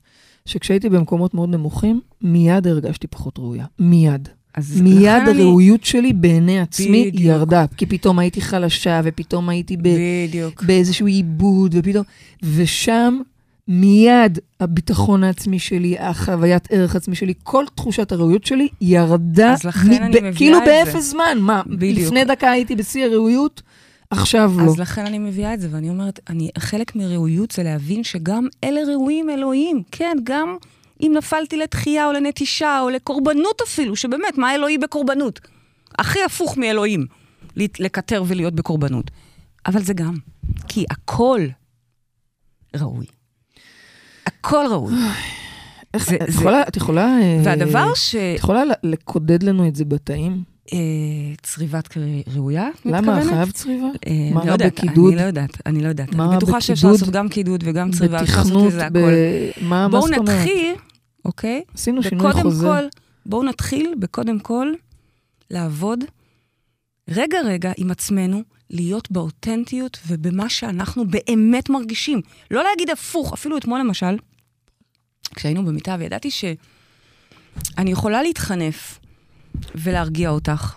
שכשהייתי במקומות מאוד נמוכים, מיד הרגשתי פחות ראויה. מיד. אז מיד לכן אני- הראויות שלי בעיני עצמי בדיוק. ירדה, כי פתאום הייתי חלשה, ופתאום הייתי ב... בדיוק. באיזשהו עיבוד, ופתאום... ושם מיד הביטחון העצמי שלי, החוויית ערך עצמי שלי, כל תחושת הראויות שלי ירדה, אז לכן אני מביאה כאילו את זה. באפס זמן. מה, בדיוק. לפני דקה הייתי בשיא הראויות, עכשיו לא. אז לכן אני מביאה את זה, ואני אומרת, אני, חלק מראויות זה להבין שגם אלה ראויים אלוהים. כן, גם אם נפלתי לתחייה או לנטישה או לקורבנות אפילו, שבאמת, מה אלוהי בקורבנות? הכי הפוך מאלוהים, לקטר ולהיות בקורבנות. אבל זה גם, כי הכל ראוי. הכל ראוי. איך, זה- את זה- יכולה, את יכולה... אה, והדבר ש... את יכולה לקודד לנו את זה בתאים? אה, צריבת ראויה, את למה? מתכוונת? חייב צריבה? אה, מה לא רע בקידוד? אני לא יודעת, אני לא יודעת. אני בטוחה שאפשר? לעשות גם קידוד וגם צריבה, אפשר לעשות לזה ב... הכל. בואו? נתחיל, אוקיי? עשינו שינוי חוזר. כל, בואו נתחיל בקודם כל לעבוד רגע רגע עם עצמנו, להיות באותנטיות ובמה שאנחנו באמת מרגישים. לא להגיד הפוך, אפילו אתמול למשל, כשהיינו במיטה וידעתי שאני יכולה להתחנף ולהרגיע אותך,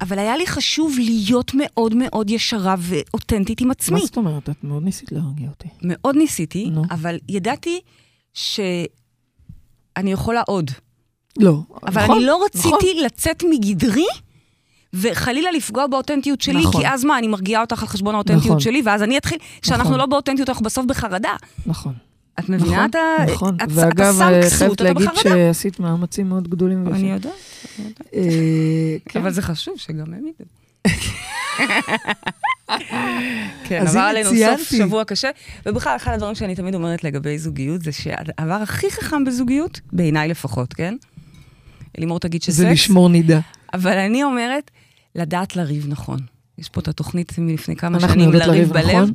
אבל היה לי חשוב להיות מאוד מאוד ישרה ואותנטית עם עצמי. מה זאת אומרת? את מאוד ניסית להרגיע אותי. מאוד ניסיתי, נו. אבל ידעתי שאני יכולה עוד. לא, אבל נכון, אני לא נכון. רציתי לצאת מגדרי, וחלילה לפגוע באותנטיות שלי, נכון. כי אז מה, אני מרגיעה אותך על חשבון האותנטיות נכון. שלי, ואז אני אתחיל, כשאנחנו נכון. לא באותנטיות, אנחנו בסוף בחרדה. נכון. את מבינה נכון, את ה... נכון. את- ואגב, חייבת להגיד. שעשית מאמצים מאוד גדולים. אני. יודעת, אני יודעת. אה, כן. אבל זה חשוב שגם הם ידעו. כן, עבר עלינו סוף. שבוע קשה, ובכלל, אחד הדברים שאני תמיד אומרת לגבי זוגיות, זה שהדבר הכי חכם בזוגיות, בעיניי לפחות, כן? לימור תגיד שסקס, זה לשמור נידה. אבל אני אומרת, לדעת לריב נכון. יש פה את התוכנית מלפני כמה אנחנו שנים, יודעות לריב לריב בלב. נכון?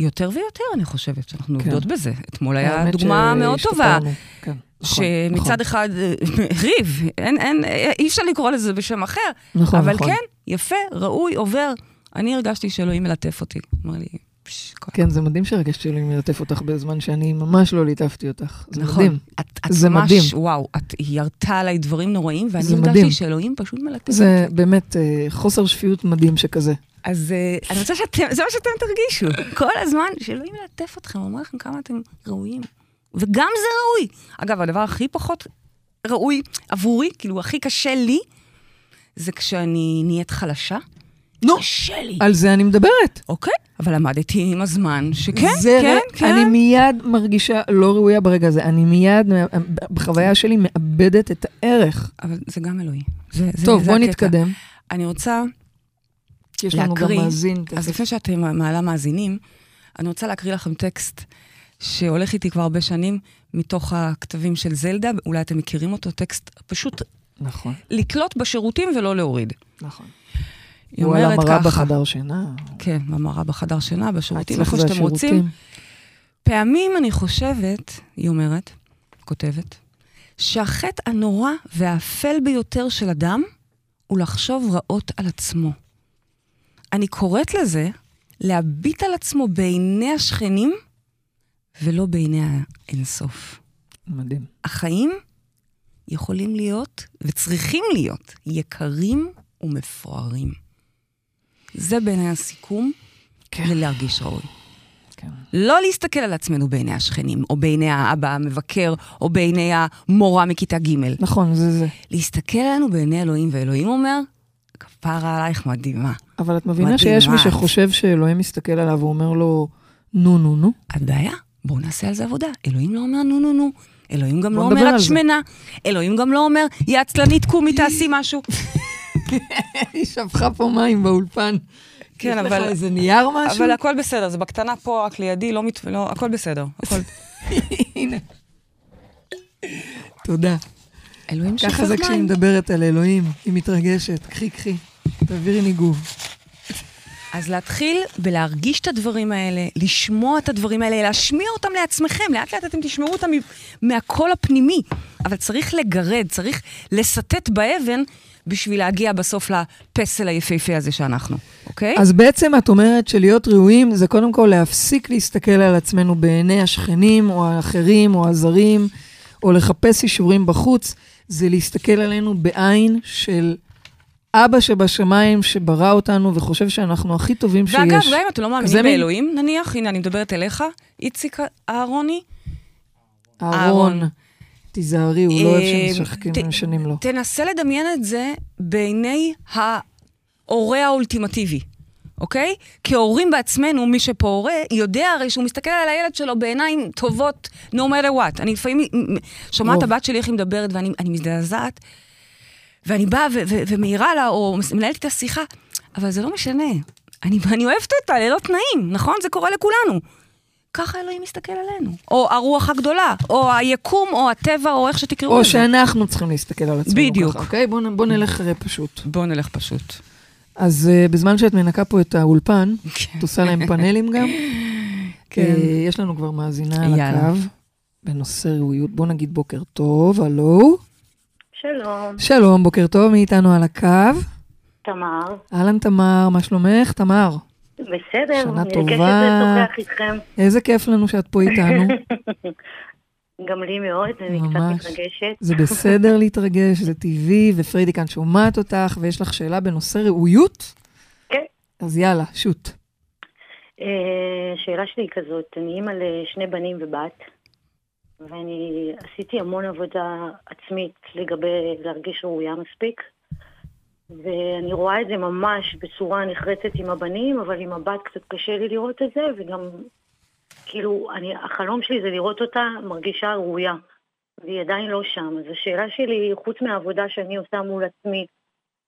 יותר ויותר, אני חושבת, שאנחנו כן. עובדות בזה. אתמול היה דוגמה מאוד טובה. כן, נכון, שמצד נכון. אחד אה, ריב, אין, אין, אי אפשר לקרוא לזה בשם אחר, נכון, אבל נכון. כן, יפה, ראוי, עובר. אני הרגשתי שאלוהים מלטף אותי. אמר לי, פש, כל כן, זה מדהים שהרגשתי שאלוהים מלטף אותך בזמן שאני ממש לא ליטפתי אותך. זה נכון. מדהים. את, את זה ממש, מדהים. וואו, את ירתה עליי דברים נוראים, ואני זה הרגשתי מדהים. שאלוהים פשוט מלטף זה אותי. באמת אה, חוסר שפיות מדהים שכזה. אז אה, אני רוצה שאתם, זה מה שאתם תרגישו. כל הזמן, שאלוהים מלטף אתכם, אומר לכם כמה אתם ראויים. וגם זה ראוי. אגב, הדבר הכי פחות ראוי עבורי, כאילו, הכי קשה לי, זה כשאני נהיית חלשה. נו, קשה לי. על זה אני מדברת. אוקיי, אבל למדתי עם הזמן שכן, זה כן, ר- כן. אני מיד מרגישה לא ראויה ברגע הזה. אני מיד, בחוויה שלי, מאבדת את הערך. אבל זה גם אלוהי. זה, זה, טוב, הקטע. נתקדם. אני רוצה, כי יש לנו גם להקריא. מאזין. אז. לפני שאתם מעלה מאזינים, אני רוצה להקריא לכם טקסט שהולך איתי כבר הרבה שנים, מתוך הכתבים של זלדה, אולי אתם מכירים אותו, טקסט פשוט נכון, לקלוט בשירותים ולא להוריד. נכון. היא הוא על אומרת המראה ככה, בחדר שינה. כן, במראה בחדר שינה, בשירותים, איפה שאתם רוצים. השירותים. פעמים אני חושבת, היא אומרת, כותבת, שהחטא הנורא והאפל ביותר של אדם הוא לחשוב רעות על עצמו. אני קוראת לזה להביט על עצמו בעיני השכנים ולא בעיני האינסוף. מדהים. החיים יכולים להיות וצריכים להיות יקרים ומפוארים. זה בעיני הסיכום כן. ללהרגיש ראוי. כן. לא להסתכל על עצמנו בעיני השכנים, או בעיני האבא המבקר, או בעיני המורה מכיתה ג'. נכון, זה זה. להסתכל עלינו בעיני אלוהים, ואלוהים אומר, כפרה עלייך מדהימה. אבל את מבינה מדהים, שיש מי? שחושב שאלוהים מסתכל עליו ואומר לו, נו, נו, נו. את בעיה? בואו נעשה על זה עבודה. אלוהים לא אומר נו נו נו. אלוהים גם לא אומר את זה." שמנה. אלוהים גם לא אומר, יא עצלנית, קומי, תעשי משהו. היא שפכה פה מים באולפן. כן, יש לך אבל- איזה נייר משהו? אבל הכל בסדר, זה בקטנה פה, רק לידי, לא מת... לא, הכל בסדר. הכל... הנה. תודה. אלוהים ככה שופך זה כשהיא מים. מדברת על אלוהים, היא מתרגשת. קחי, קחי. תעבירי ניגוב. אז להתחיל בלהרגיש את הדברים האלה, לשמוע את הדברים האלה, להשמיע אותם לעצמכם. לאט לאט אתם תשמעו אותם מהקול הפנימי. אבל צריך לגרד, צריך לסטט באבן בשביל להגיע בסוף לפסל היפהפה הזה שאנחנו, אוקיי? אז בעצם את אומרת שלהיות ראויים זה קודם כל להפסיק להסתכל על עצמנו בעיני השכנים, או האחרים, או הזרים, או לחפש אישורים בחוץ, זה להסתכל עלינו בעין של אבא שבשמיים שברא אותנו וחושב שאנחנו הכי טובים שיש. ואגב, גם אם אתם לא מאמינים מין- באלוהים, נניח, הנה, אני מדברת אליך, איציק אהרוני, אהרון, תיזהרי, הוא לא אוהב אה, שמשחקים ומשנים לו. תנסה לדמיין את זה בעיני ההורה האולטימטיבי, אוקיי? כהורים בעצמנו, מי שפה הורה, יודע הרי שהוא מסתכל על הילד שלו בעיניים טובות, no matter what. אני לפעמים מ- מ- שומעת את. הבת שלי איך היא מדברת, ואני אני מזדעזעת, ואני באה ומעירה לה, או מנהלת את השיחה, אבל זה לא משנה. אני, אני אוהבת אותה ללא תנאים, נכון? זה קורה לכולנו. ככה אלוהים מסתכל עלינו. או הרוח הגדולה, או היקום, או הטבע, או איך שתקראו או לזה. שאנחנו צריכים להסתכל על עצמנו בדיוק. ככה, אוקיי? בואו בוא נלך אה, פשוט. בואו נלך פשוט. אז uh, בזמן שאת מנקה פה את האולפן, כן. את עושה להם פאנלים גם. כן. אה, יש לנו כבר מאזינה על. הקו, בנושא ראויות. בואו נגיד בוקר טוב, הלו. שלום, שלום, בוקר טוב, מי איתנו על הקו? תמר. אהלן תמר, מה שלומך? תמר, בסדר, שנה טובה. איזה כיף לנו שאת פה איתנו. גם לי מאוד, אני. קצת מתרגשת. זה בסדר להתרגש, זה טבעי, ופריידי כאן שומעת אותך, ויש לך שאלה בנושא ראויות? כן. אז יאללה, שוט. אה, השאלה שלי היא כזאת, אני אימא לשני בנים ובת, ואני עשיתי המון עבודה עצמית לגבי להרגיש ראויה מספיק, ואני רואה את זה ממש בצורה נחרצת עם הבנים, אבל עם הבת קצת קשה לי לראות את זה, וגם, כאילו, אני, החלום שלי זה לראות אותה מרגישה ראויה, והיא עדיין לא שם. אז השאלה שלי, חוץ מהעבודה שאני עושה מול עצמי,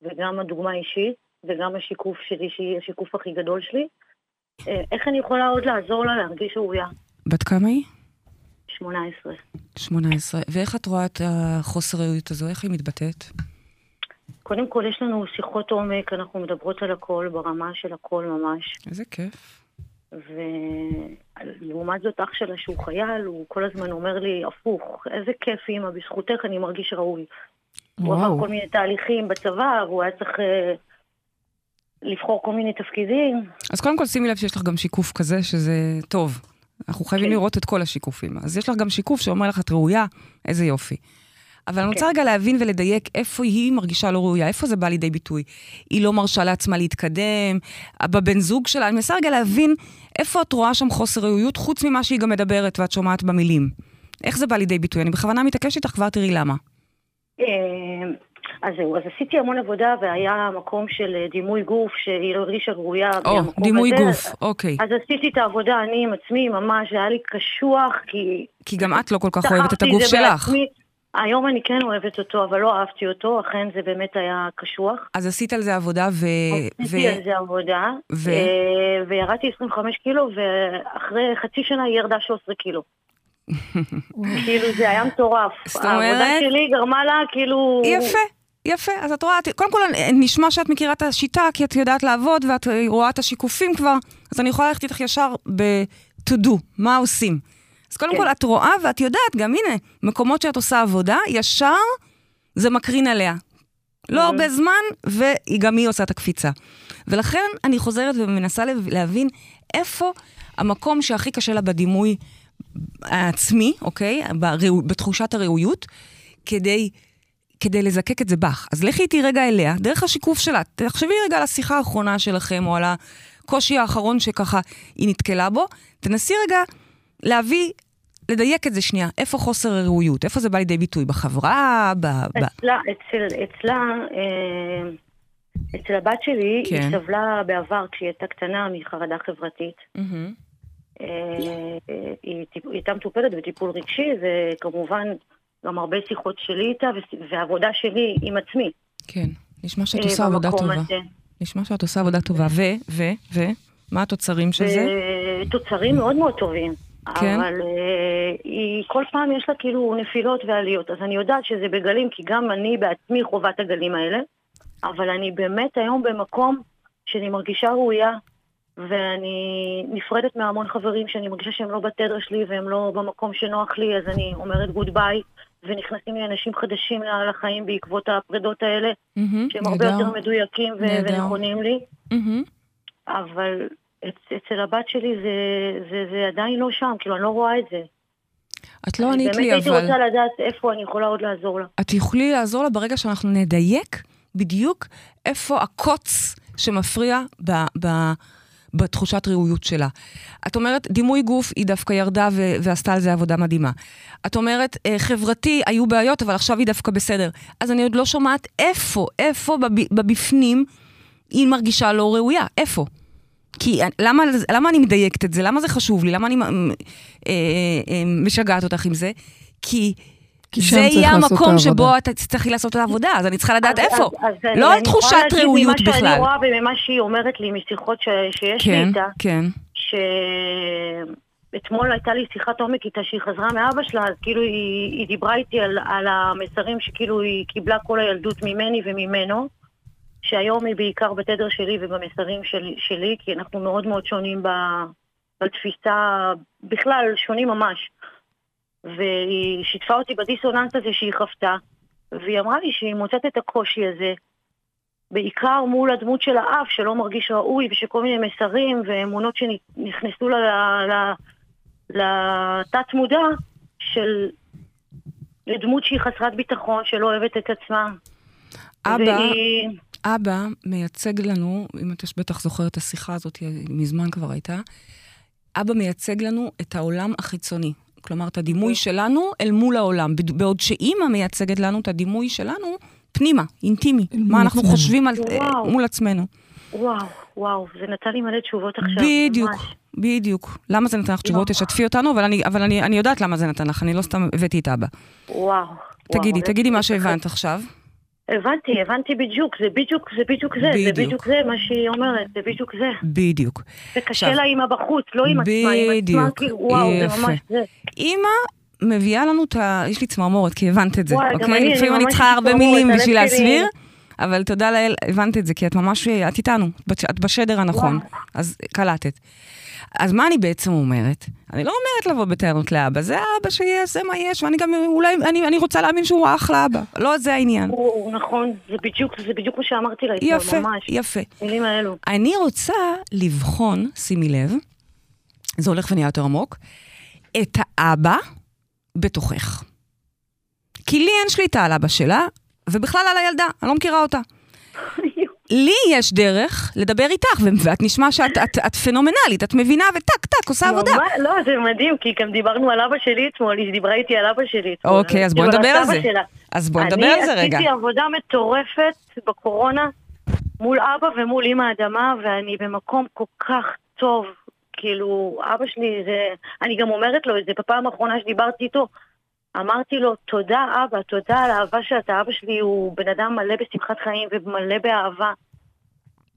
וגם הדוגמה האישית, וגם השיקוף שלי, שהיא השיקוף הכי גדול שלי, אה, איך אני יכולה עוד לעזור לה להרגיש ראויה? בת כמה היא? 18. 18. ואיך את רואה את החוסר ראויות הזו? איך היא מתבטאת? קודם כל, יש לנו שיחות עומק, אנחנו מדברות על הכל, ברמה של הכל ממש. איזה כיף. ולעומת זאת, אח שלה שהוא חייל, הוא כל הזמן אומר לי, הפוך, איזה כיף, אמא, בזכותך אני מרגיש ראוי. הוא עבר וואו. כל מיני תהליכים בצבא, והוא היה צריך אה, לבחור כל מיני תפקידים. אז קודם כל שימי לב שיש לך גם שיקוף כזה, שזה טוב. אנחנו חייבים כן. לראות את כל השיקופים. אז יש לך גם שיקוף שאומר לך, את ראויה, איזה יופי. אבל אני רוצה כן. רגע להבין ולדייק איפה היא מרגישה לא ראויה, איפה זה בא לידי ביטוי. היא לא מרשה לעצמה להתקדם, בבן זוג שלה, אני מנסה רגע להבין איפה את רואה שם חוסר ראויות, חוץ ממה שהיא גם מדברת ואת שומעת במילים. איך זה בא לידי ביטוי? אני בכוונה מתעקשת איתך, כבר תראי למה. אז זהו, אז עשיתי המון עבודה, והיה מקום של אה, דימוי גוף, שהיא הרגישה או, מהמקום דימוי הזה. גוף, אוקיי. אז עשיתי את העבודה אני עם עצמי, ממש, היה לי קשוח, כי... כי גם את לא כל כך אוהבת את הגוף שלך. בעצמי. היום אני כן אוהבת אותו, אבל לא אהבתי אותו, אכן זה באמת היה קשוח. אז עשית על זה עבודה ו... עשיתי על זה עבודה, ו- אה, וירדתי 25 קילו, ואחרי חצי שנה היא ירדה 13 קילו. כאילו זה היה מטורף. זאת העבודה אומרת- שלי גרמה לה כאילו... יפה, יפה. אז את רואה, קודם כל נשמע שאת מכירה את השיטה, כי את יודעת לעבוד ואת אה, רואה את השיקופים כבר, אז אני יכולה ללכת איתך ישר ב-to do, מה עושים. אז קודם כן. כל את רואה ואת יודעת, גם הנה, מקומות שאת עושה עבודה, ישר זה מקרין עליה. לא Mhm. הרבה זמן, וגם היא עושה את הקפיצה. ולכן אני חוזרת ומנסה להבין איפה המקום שהכי קשה לה בדימוי העצמי, אוקיי? בתחושת הראויות, כדי, כדי לזקק את זה בך. אז לכי איתי רגע אליה, דרך השיקוף שלה. תחשבי רגע על השיחה האחרונה שלכם, או על הקושי האחרון שככה היא נתקלה בו. תנסי רגע להביא, לדייק את זה שנייה. איפה חוסר הראויות? איפה זה בא לידי ביטוי? בחברה? ב... אצלה, אצל, אצלה, אה, אצל הבת שלי, כן. היא סבלה בעבר כשהיא הייתה קטנה מחרדה חברתית. מהמם. אה, היא, היא הייתה מטופלת בטיפול רגשי, וכמובן גם הרבה שיחות שלי איתה, ועבודה שלי עם עצמי. כן. נשמע שאת אה, עושה עבודה טובה. הזה. נשמע שאת עושה עבודה טובה. ו, ו, ו, מה התוצרים של זה? תוצרים מאוד מאוד טובים. כן. אבל אה, היא, כל פעם יש לה כאילו נפילות ועליות, אז אני יודעת שזה בגלים, כי גם אני בעצמי חווה את הגלים האלה, אבל אני באמת היום במקום שאני מרגישה ראויה, ואני נפרדת מהמון חברים שאני מרגישה שהם לא בתדר שלי והם לא במקום שנוח לי, אז אני אומרת גוד ביי, ונכנסים לי אנשים חדשים לחיים בעקבות הפרידות האלה, מהמם, שהם הרבה. יותר מדויקים ו-. ונכונים לי, מהמם. אבל אצ- אצל הבת שלי זה, זה, זה עדיין לא שם, כאילו, אני לא רואה את זה. את לא ענית לי, באמת הייתי אבל... רוצה לדעת איפה אני יכולה עוד לעזור לה. את יכולי לעזור לה ברגע שאנחנו נדייק בדיוק איפה הקוץ שמפריע ב, ב, בתחושת ראויות שלה. את אומרת, דימוי גוף, היא דווקא ירדה ו- ועשתה על זה עבודה מדהימה. את אומרת, אה, חברתי, היו בעיות, אבל עכשיו היא דווקא בסדר. אז אני עוד לא שומעת איפה, איפה בב, בבפנים היא מרגישה לא ראויה, איפה? כי למה, למה אני מדייקת את זה? למה זה חשוב לי? למה אני אה, אה, משגעת אותך עם זה? כי... כי שם זה צריך יהיה לעשות את המקום העבודה. שבו את תצטרכי לעשות את העבודה, אז אני צריכה לדעת אז- איפה. אז- אז אני- לא על אני יכולה תחושת להגיד ראויות ממה בכלל. שאני רואה וממה שהיא אומרת לי משיחות ש- שיש לי כן, איתה, כן. שאתמול הייתה לי שיחת עומק איתה שהיא חזרה מאבא שלה, אז כאילו היא, היא דיברה איתי על, על המסרים שכאילו היא קיבלה כל הילדות ממני וממנו, שהיום היא בעיקר בתדר שלי ובמסרים שלי, שלי כי אנחנו מאוד מאוד שונים ב, בתפיסה, בכלל שונים ממש. והיא שיתפה אותי בדיסוננס הזה שהיא חוותה, והיא אמרה לי שהיא מוצאת את הקושי הזה, בעיקר מול הדמות של האב שלא מרגיש ראוי ושכל מיני מסרים ואמונות שנכנסו ל- ל- לתת מודע של לדמות שהיא חסרת ביטחון, שלא אוהבת את עצמה. אבא, והיא... אבא מייצג לנו, אם את בטח זוכרת את השיחה הזאת, מזמן כבר הייתה, אבא מייצג לנו את העולם החיצוני. כלומר, את הדימוי שלנו אל מול העולם, בעוד שאימא מייצגת לנו את הדימוי שלנו פנימה, אינטימי. מה אנחנו עצמנו. חושבים על, וואו. מול עצמנו. וואו, וואו, זה נתן לי מלא תשובות עכשיו. בדיוק, ממש. בדיוק. למה זה נתן לך תשובות? תשתפי אותנו, אבל אני, אבל אני, אני יודעת למה זה נתן לך, אני לא סתם הבאתי את אבא. וואו. תגידי, וואו, תגידי מה שהבנת עכשיו. הבנתי, הבנתי בדיוק, זה בדיוק, זה בדיוק זה, זה בדיוק. בדיוק זה מה שהיא אומרת, זה בדיוק זה. בדיוק. וקשה עכשיו- לה עם הבחוץ, לא עם עצמה, עם עצמה, בדיוק, כאילו, וואו, זה יפה. ממש זה. אימא מביאה לנו את ה... יש לי צמרמורת, כי הבנת את זה, וואי, אוקיי? אני, אני לפעמים אני ממש צריכה הרבה מילים בשביל להסביר, אבל תודה לאל, הבנת את זה, כי את ממש, את איתנו, את- בשדר הנכון. אז קלטת. אז מה אני בעצם אומרת? אני לא אומרת לבוא בטענות לאבא, זה האבא שיש, זה מה יש, ואני גם, אולי, אני, אני רוצה להאמין שהוא אחלה אבא, לא זה העניין. הוא הוא נכון, זה בדיוק, זה בדיוק מה שאמרתי לה אתמול, יפה, ממש. יפה. מילים האלו. אני רוצה לבחון, שימי לב, זה הולך ונהיה יותר עמוק, את האבא בתוכך. כי לי אין שליטה על אבא שלה, ובכלל על הילדה, אני לא מכירה אותה. לי יש דרך לדבר איתך, ואת נשמע שאת את, את פנומנלית, את מבינה וטק טק עושה עבודה. לא, זה מדהים, כי גם דיברנו על אבא שלי אתמול, היא דיברה איתי על אבא שלי אתמול. אוקיי, אז בואי נדבר על זה. שלה. אז בואי נדבר על זה רגע. אני עשיתי עבודה מטורפת בקורונה מול אבא ומול אמא האדמה, ואני במקום כל כך טוב. כאילו, אבא שלי זה... אני גם אומרת לו את זה בפעם האחרונה שדיברתי איתו. אמרתי לו, תודה אבא, תודה על האהבה שאתה. אבא שלי הוא בן אדם מלא בשמחת חיים ומלא באהבה.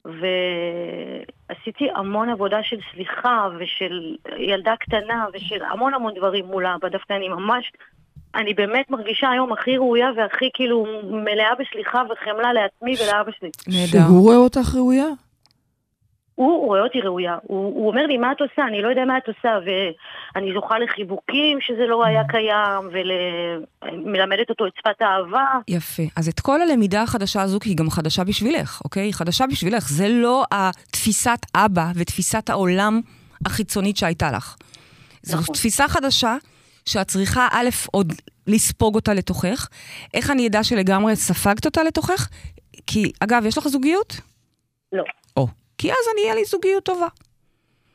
ועשיתי המון עבודה של סליחה ושל ילדה קטנה ושל המון המון דברים מול אבא. דווקא אני ממש, אני באמת מרגישה היום הכי ראויה והכי כאילו מלאה בסליחה וחמלה לעצמי ולאבא שלי. נהדר. שהוא רואה אותך ראויה? הוא רואה אותי ראויה, הוא, הוא אומר לי, מה את עושה? אני לא יודע מה את עושה, ואני זוכה לחיבוקים שזה לא היה קיים, ומלמדת אותו את שפת האהבה. יפה. אז את כל הלמידה החדשה הזו, כי היא גם חדשה בשבילך, אוקיי? היא חדשה בשבילך. זה לא התפיסת אבא ותפיסת העולם החיצונית שהייתה לך. זו נכון. תפיסה חדשה שאת צריכה, א', עוד לספוג אותה לתוכך. איך אני אדע שלגמרי ספגת אותה לתוכך? כי, אגב, יש לך זוגיות? לא. כי אז אני, יהיה לי זוגיות טובה.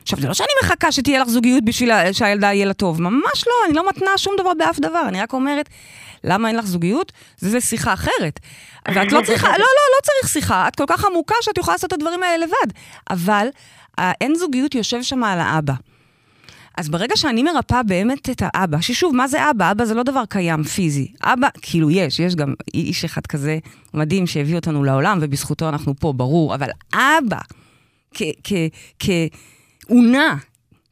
עכשיו, זה לא שאני מחכה שתהיה לך זוגיות בשביל שהילדה יהיה לה טוב, ממש לא, אני לא מתנה שום דבר באף דבר, אני רק אומרת, למה אין לך זוגיות? זה, זה שיחה אחרת. ואת לא צריכה, לא, לא, לא צריך שיחה, את כל כך עמוקה שאת יכולה לעשות את הדברים האלה לבד. אבל האין זוגיות יושב שם על האבא. אז ברגע שאני מרפאה באמת את האבא, ששוב, מה זה אבא? אבא זה לא דבר קיים פיזי. אבא, כאילו יש, יש גם איש אחד כזה מדהים שהביא אותנו לעולם, ובזכותו אנחנו פה, ברור, אבל אבא, כאונה,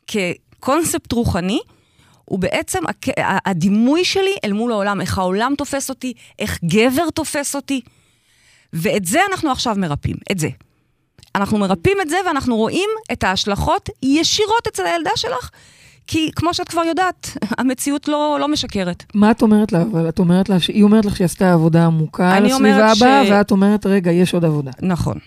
כקונספט רוחני, הוא בעצם הדימוי שלי אל מול העולם, איך העולם תופס אותי, איך גבר תופס אותי. ואת זה אנחנו עכשיו מרפאים, את זה. אנחנו מרפאים את זה ואנחנו רואים את ההשלכות ישירות אצל הילדה שלך, כי כמו שאת כבר יודעת, המציאות לא, לא משקרת. מה את אומרת לה? אבל את אומרת לה, היא אומרת לך שהיא עשתה עבודה עמוקה על הסביבה הבאה, ש- ואת אומרת, רגע, יש עוד עבודה. נכון,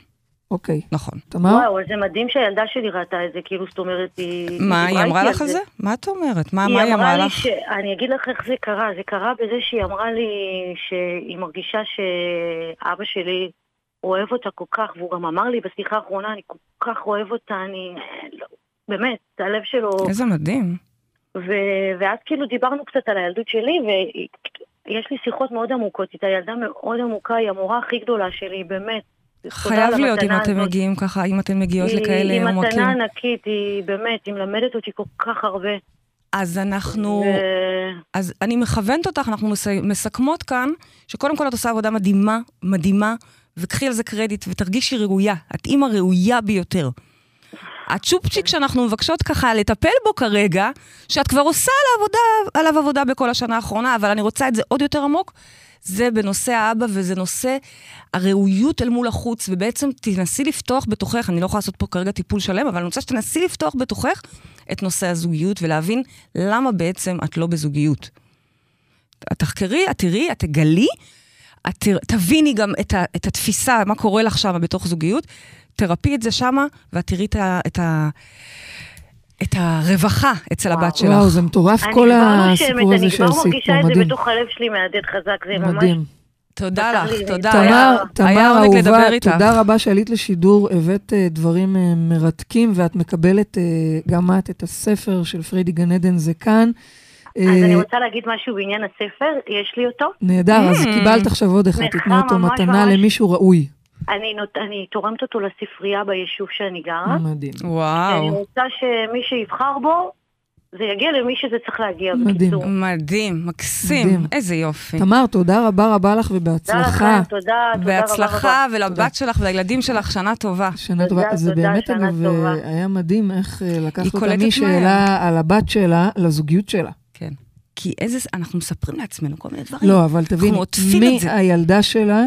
אוקיי. נכון. תמר? וואו, זה מדהים שהילדה שלי ראתה את זה, כאילו, זאת אומרת, היא... מה, היא אמרה לך על זה? מה את אומרת? מה, מה היא אמרה לי לך? ש... אני אגיד לך איך זה קרה. זה קרה בזה שהיא אמרה לי שהיא מרגישה שאבא שלי אוהב אותה כל כך, והוא גם אמר לי בשיחה האחרונה, אני כל כך אוהב אותה, אני... לא, באמת, הלב שלו... איזה מדהים. ו... ואז כאילו דיברנו קצת על הילדות שלי, ויש לי שיחות מאוד עמוקות איתה, ילדה מאוד עמוקה, היא המורה הכי גדולה שלי, באמת. חייב על להיות אם אתם. מגיעים ככה, אם אתם מגיעות היא- לכאלה היא עומקים. מתנה ענקית, היא באמת, היא מלמדת אותי כל כך הרבה. אז אנחנו... ו- אז אני מכוונת אותך, אנחנו מס- מסכמות כאן, שקודם כל את עושה עבודה מדהימה, מדהימה, וקחי על זה קרדיט ותרגישי ראויה. את אימא ראויה ביותר. הצ'ופצ'יק שאנחנו מבקשות ככה לטפל בו כרגע, שאת כבר עושה עליו עבודה, עליו עבודה בכל השנה האחרונה, אבל אני רוצה את זה עוד יותר עמוק, זה בנושא האבא וזה נושא הראויות אל מול החוץ, ובעצם תנסי לפתוח בתוכך, אני לא יכולה לעשות פה כרגע טיפול שלם, אבל אני רוצה שתנסי לפתוח בתוכך את נושא הזוגיות ולהבין למה בעצם את לא בזוגיות. את תחקרי, את תראי, את תגלי, את תביני גם את, ה, את התפיסה, מה קורה לך שם בתוך זוגיות, תרפי את זה שמה, ואת תראי את, ה, את, ה, את הרווחה אצל וואו. הבת שלך. וואו, זה מטורף אני כל הסיפור הזה אני כבר שעשית מרגישה פה, את זה מדהים. בתוך הלב שלי מהדהד חזק, זה ממש... מדהים. תודה לך, תודה. תמר, תמר אהובה. תודה רבה שעלית לשידור, הבאת אה, דברים אה, מרתקים, ואת מקבלת, אה, גם את, את הספר של פריידי גן עדן, זה כאן. אז אני רוצה להגיד משהו בעניין הספר, יש לי אותו. נהדר, אז Mm. קיבלת עכשיו עוד אחד, תתני אותו מתנה. למישהו ראוי. אני, נות... אני תורמת אותו לספרייה ביישוב שאני גרה. מדהים. אני וואו, רוצה שמי שיבחר בו, זה יגיע למי שזה צריך להגיע, מדהים. בקיצור. מדהים, מקסים, מדהים. איזה יופי. תמר, תודה רבה רבה לך תודה ובהצלחה. תודה, תודה רבה. בהצלחה, רבה. ולבת שלך ולילדים שלך שנה טובה. שנה תודה, טובה. זה תודה, באמת, שנה אגב, טובה. אה, היה מדהים איך אה, לקחת אותה. משאלה על הבת שלה לזוגיות שלה. כן. כי איזה, אנחנו מספרים לעצמנו כל מיני דברים. לא, אבל תביני. מהילדה שלה,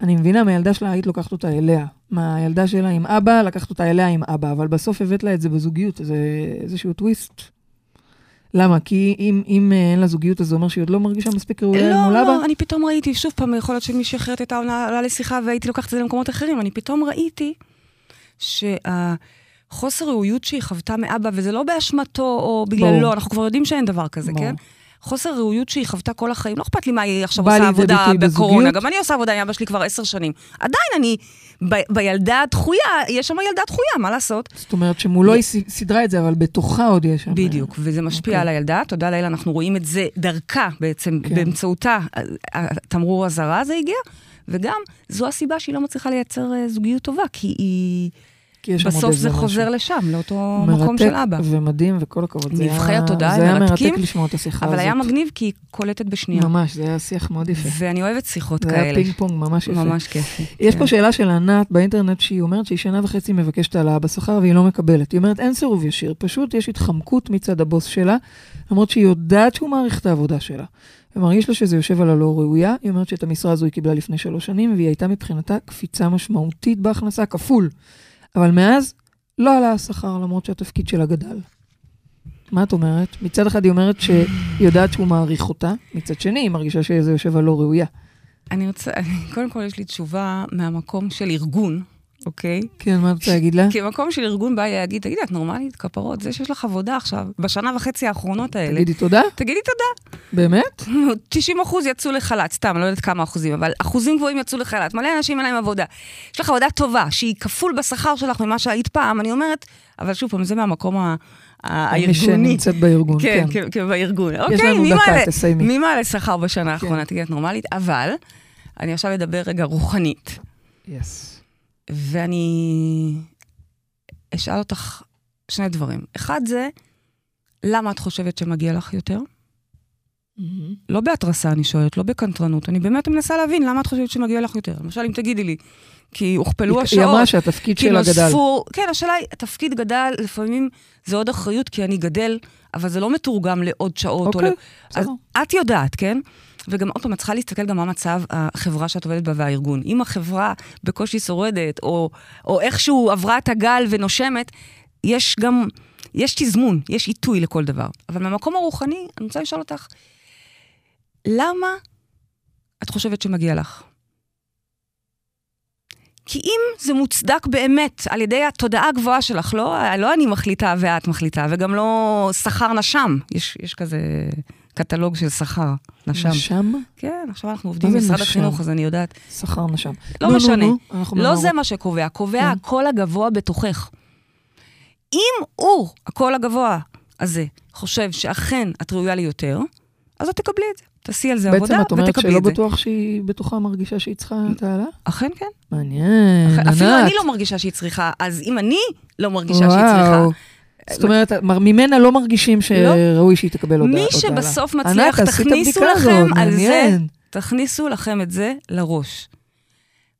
אני מבינה, מהילדה שלה היית לוקחת אותה אליה. מהילדה שלה עם אבא, לקחת אותה אליה עם אבא, אבל בסוף הבאת לה את זה בזוגיות, זה איזשהו טוויסט. למה? כי אם, אם אה, אין לה זוגיות, אז זה אומר שהיא עוד לא מרגישה מספיק ראויה לא, מול אבא? לא, אני פתאום ראיתי, שוב פעם, יכול להיות שמישהי אחרת הייתה עולה לשיחה והייתי לוקחת את זה למקומות אחרים, אני פתאום ראיתי שהחוסר ראויות שהיא חוותה מאבא, וזה לא באשמתו או בגללו, ברור. אנחנו כבר יודעים שאין דבר כזה, ברור. כן? חוסר ראויות שהיא חוותה כל החיים, לא אכפת לי מה היא עכשיו עושה עבודה בקורונה, בזוגיות? גם אני עושה עבודה עם אבא שלי כבר עשר שנים. עדיין אני, ב- בילדה הדחויה, יש שם ילדה דחויה, מה לעשות? זאת אומרת שמולו היא סידרה את זה, אבל בתוכה עוד יש שם. בדיוק, וזה משפיע אוקיי. על הילדה, תודה לאל, אנחנו רואים את זה דרכה בעצם, כן. באמצעותה, התמרור אזהרה הזה הגיע, וגם זו הסיבה שהיא לא מצליחה לייצר אה, זוגיות טובה, כי היא... כי יש שם עוד בסוף איזה זה משהו. חוזר לשם, לאותו מקום של אבא. מרתק ומדהים, וכל הכבוד. זה נבחי היה- התודעה, זה היה מרתקים, מרתק לשמוע את השיחה הזאת. אבל היה מגניב כי היא קולטת בשנייה. ממש, זה היה שיח מאוד יפה. ואני אוהבת שיחות זה היה כאלה. פינג פונג ממש יפה. ממש כיפי. יש כן. פה שאלה של ענת באינטרנט שהיא אומרת שהיא שנה וחצי מבקשת העלאה בשכר והיא לא מקבלת. היא אומרת אין סירוב ישיר, פשוט יש התחמקות מצד הבוס שלה, למרות שהיא יודעת שהוא מעריך את העבודה שלה. ומרגיש לה שזה יושב על הלא ראויה. היא אומרת שאת המשרה הזו היא קיבלה לפני שלוש שנים, והיא הייתה מבחינתה קפיצה משמעותית בהכנסה, כפול. אבל מאז לא עלה השכר, למרות שהתפקיד שלה גדל. מה את אומרת? מצד אחד היא אומרת שהיא יודעת שהוא מעריך אותה, מצד שני היא מרגישה שזה יושב על לא ראויה. אני רוצה, קודם כל יש לי תשובה מהמקום של ארגון, אוקיי? כן, מה את רוצה להגיד לה? כי מקום של ארגון בא להגיד, תגידי, את נורמלית, כפרות, זה שיש לך עבודה עכשיו, בשנה וחצי האחרונות האלה, תגידי תודה, תגידי תודה. באמת? 90 אחוז יצאו לחל"ת, סתם, לא יודעת כמה אחוזים, אבל אחוזים גבוהים יצאו לחל"ת. מלא אנשים אין להם עבודה. יש לך עבודה טובה, שהיא כפול בשכר שלך ממה שהיית פעם, אני אומרת, אבל שוב פעם, זה מהמקום ה- ה- מי הארגוני. שנמצאת בארגון, כן, כן. כן, כן, בארגון. יש אוקיי, לנו דקה, מעלה- תסיימי. מי מעלה שכר בשנה כן. האחרונה? תגידי, את נורמלית? אבל, אני עכשיו אדבר רגע רוחנית, יס. ואני אשאל אותך שני דברים. אחד זה, למה את חושבת שמגיע לך יותר? לא בהתרסה אני שואלת, לא בקנטרנות. אני באמת מנסה להבין למה את חושבת שמגיע לך יותר. למשל, אם תגידי לי, כי הוכפלו היא השעות. אמרה שהתפקיד שלה גדל. נוספו, כן, השאלה היא, התפקיד גדל, לפעמים זה עוד אחריות כי אני גדל, אבל זה לא מתורגם לעוד שעות. או אוקיי, בסדר. את יודעת, כן? וגם עוד פעם, את צריכה להסתכל גם מה מצב החברה שאת עובדת בה והארגון. אם החברה בקושי שורדת, או, או איכשהו עברה את הגל ונושמת, יש גם יש תזמון, יש עיתוי לכל דבר. אבל מהמקום הרוחני, אני רוצה לשאול אותך, למה את חושבת שמגיע לך? כי אם זה מוצדק באמת על ידי התודעה הגבוהה שלך, לא, לא אני מחליטה ואת מחליטה, וגם לא שכר נשם, יש, יש כזה קטלוג של שכר נשם. נשם? כן, עכשיו אנחנו עובדים זה במשרד? החינוך, אז אני יודעת. שכר נשם. לא נו, נו, משנה. נו, אנחנו לא במערב. זה מה שקובע, קובע כן. הקול הגבוה בתוכך. אם הוא, הקול הגבוה הזה, חושב שאכן את ראויה לי יותר, אז את תקבלי את זה. תעשי על זה עבודה בעצם את אומרת ותקבלי שלא את זה. בטוח שהיא בתוכה מרגישה שהיא צריכה את העלה? אכן כן. מעניין, ענת. אפילו אני לא מרגישה שהיא צריכה, אז אם אני לא מרגישה שהיא צריכה. זאת אומרת, מר- ממנה לא מרגישים שראוי שהיא תקבל הודעה. מי. שבסוף מצליח, תכניסו לכם הזאת, על זה. תכניסו לכם את זה לראש.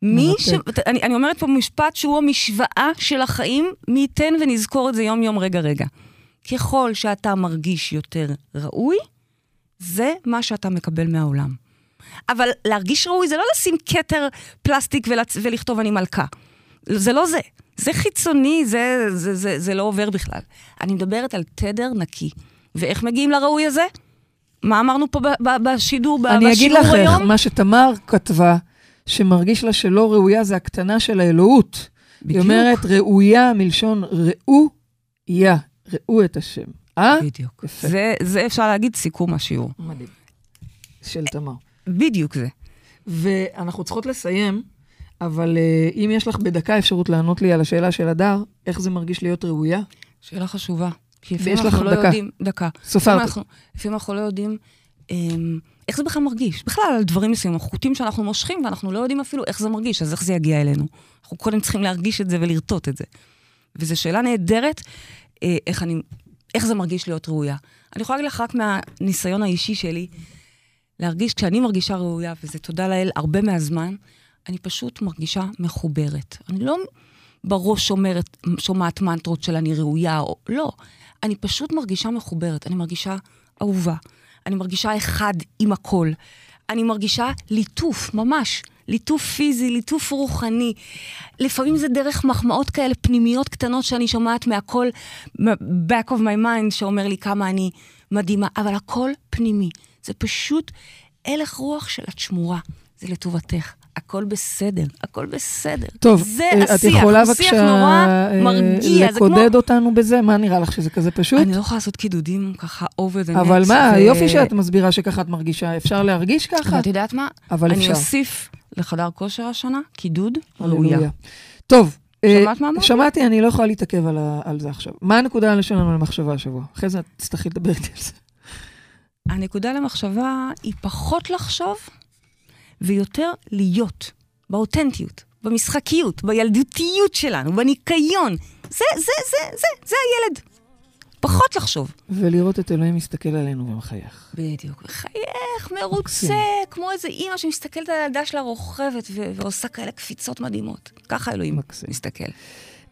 מי ש... אני, אני אומרת פה משפט שהוא המשוואה של החיים, מי ייתן ונזכור את זה יום-יום, רגע-רגע. ככל שאתה מרגיש יותר ראוי, זה מה שאתה מקבל מהעולם. אבל להרגיש ראוי זה לא לשים כתר פלסטיק ולצ... ולכתוב אני מלכה. זה לא זה. זה חיצוני, זה, זה, זה, זה לא עובר בכלל. אני מדברת על תדר נקי. ואיך מגיעים לראוי הזה? מה אמרנו פה ב- ב- בשידור, ב- אני אגיד בשיעור לך איך, היום? מה שתמר כתבה, שמרגיש לה שלא ראויה, זה הקטנה של האלוהות. היא בדיוק. אומרת, ראויה מלשון ראויה, ראו את השם. אה? בדיוק. יפה. זה, זה אפשר להגיד סיכום השיעור. מדהים. של תמר. בדיוק זה. ואנחנו צריכות לסיים, אבל uh, אם יש לך בדקה אפשרות לענות לי על השאלה של הדר, איך זה מרגיש להיות ראויה? שאלה חשובה. ויש לך לא דקה. יודעים... דקה. סופרת. אנחנו, לפעמים אנחנו לא יודעים אמ, איך זה בכלל מרגיש. בכלל, על דברים מסוימים, חוטים שאנחנו מושכים, ואנחנו לא יודעים אפילו איך זה מרגיש, אז איך זה יגיע אלינו. אנחנו קודם צריכים להרגיש את זה ולרטוט את זה. וזו שאלה נהדרת, אה, איך, אני, איך זה מרגיש להיות ראויה. אני יכולה להגיד לך רק מהניסיון האישי שלי, להרגיש, כשאני מרגישה ראויה, וזה תודה לאל הרבה מהזמן, אני פשוט מרגישה מחוברת. אני לא בראש שומרת, שומעת מנטרות של אני ראויה, או לא. אני פשוט מרגישה מחוברת, אני מרגישה אהובה. אני מרגישה אחד עם הכל. אני מרגישה ליטוף, ממש. ליטוף פיזי, ליטוף רוחני. לפעמים זה דרך מחמאות כאלה פנימיות קטנות שאני שומעת מהכל, back of my mind, שאומר לי כמה אני מדהימה, אבל הכל פנימי. זה פשוט הלך רוח של את שמורה, זה לטובתך. הכל בסדר, הכל בסדר. טוב, זה אה, את השיח, יכולה הוא שיח בבקשה נורא אה, מרגיע, זה כמו... לקודד אותנו בזה? מה נראה לך, שזה כזה פשוט? אני לא יכולה לעשות קידודים ככה over the net. אבל מה, ו- יופי שאת מסבירה שככה את מרגישה, אפשר להרגיש ככה? את יודעת מה? אבל אני אפשר. אוסיף לחדר כושר השנה קידוד ראויה. טוב, אה, שמעת מה אמרתי? שמעתי, אני לא יכולה להתעכב על ה- על זה עכשיו. מה הנקודה שלנו למחשבה השבוע? אחרי זה את תצטרכי לדבר איתי על זה. הנקודה למחשבה היא פחות לחשוב ויותר להיות, באותנטיות, במשחקיות, בילדותיות שלנו, בניקיון. זה, זה, זה, זה, זה הילד. פחות לחשוב. ולראות את אלוהים מסתכל עלינו ומחייך. בדיוק. מחייך, מרוצה, כמו איזה אימא שמסתכלת על הילדה שלה רוכבת ו- ועושה כאלה קפיצות מדהימות. ככה אלוהים מקסים. מסתכל.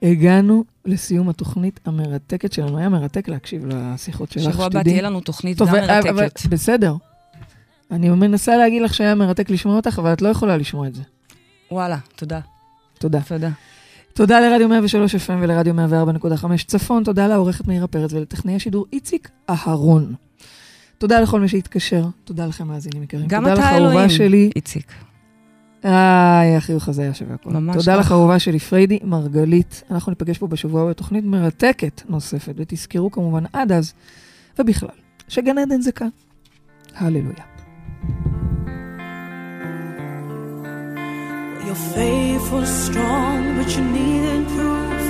הגענו לסיום התוכנית המרתקת שלנו. היה מרתק להקשיב לשיחות שלך, שבוע הבא שתדעי. תהיה לנו תוכנית טוב, גם אבל- אבל- מרתקת. בסדר. אני מנסה להגיד לך שהיה מרתק לשמוע אותך, אבל את לא יכולה לשמוע את זה. וואלה, תודה. תודה. תודה. תודה לרדיו 103 FM ולרדיו 104.5 צפון, תודה לעורכת מאירה פרץ ולטכנאי השידור איציק אהרון. תודה לכל מי שהתקשר, תודה לכם מאזינים יקרים. גם תודה אתה אלוהים, אהובה שלי. איציק. איי, החיוך הזה היה שווה הכול. ממש תודה כך. לך אהובה שלי, פריידי מרגלית. אנחנו ניפגש פה בשבוע בתוכנית מרתקת נוספת, ותזכרו כמובן עד אז, ובכלל, שגן עדן זה כאן. הללויה. Your faith was strong, but you needed proof.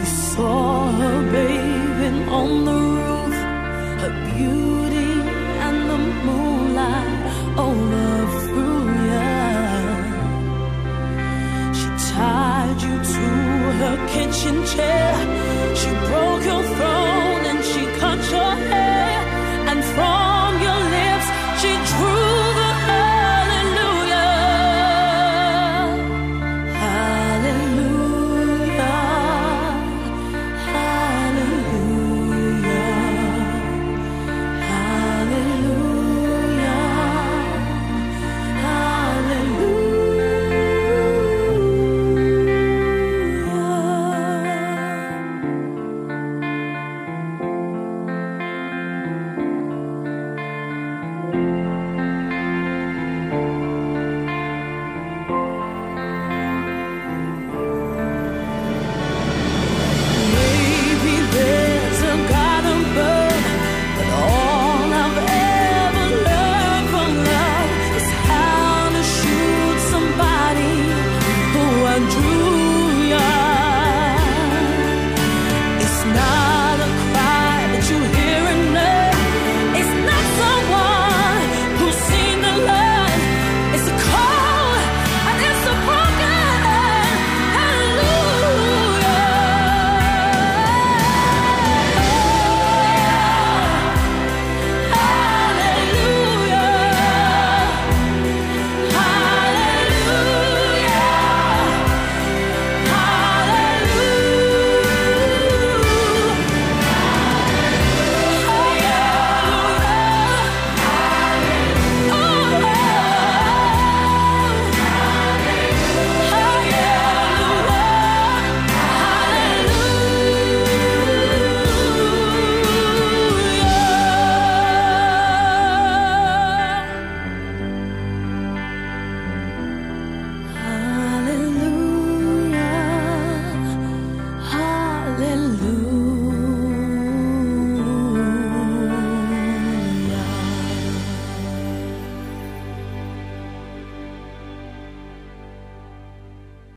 You saw her bathing on the roof, her beauty and the moonlight overthrew you. She tied you to her kitchen chair. She broke your throne.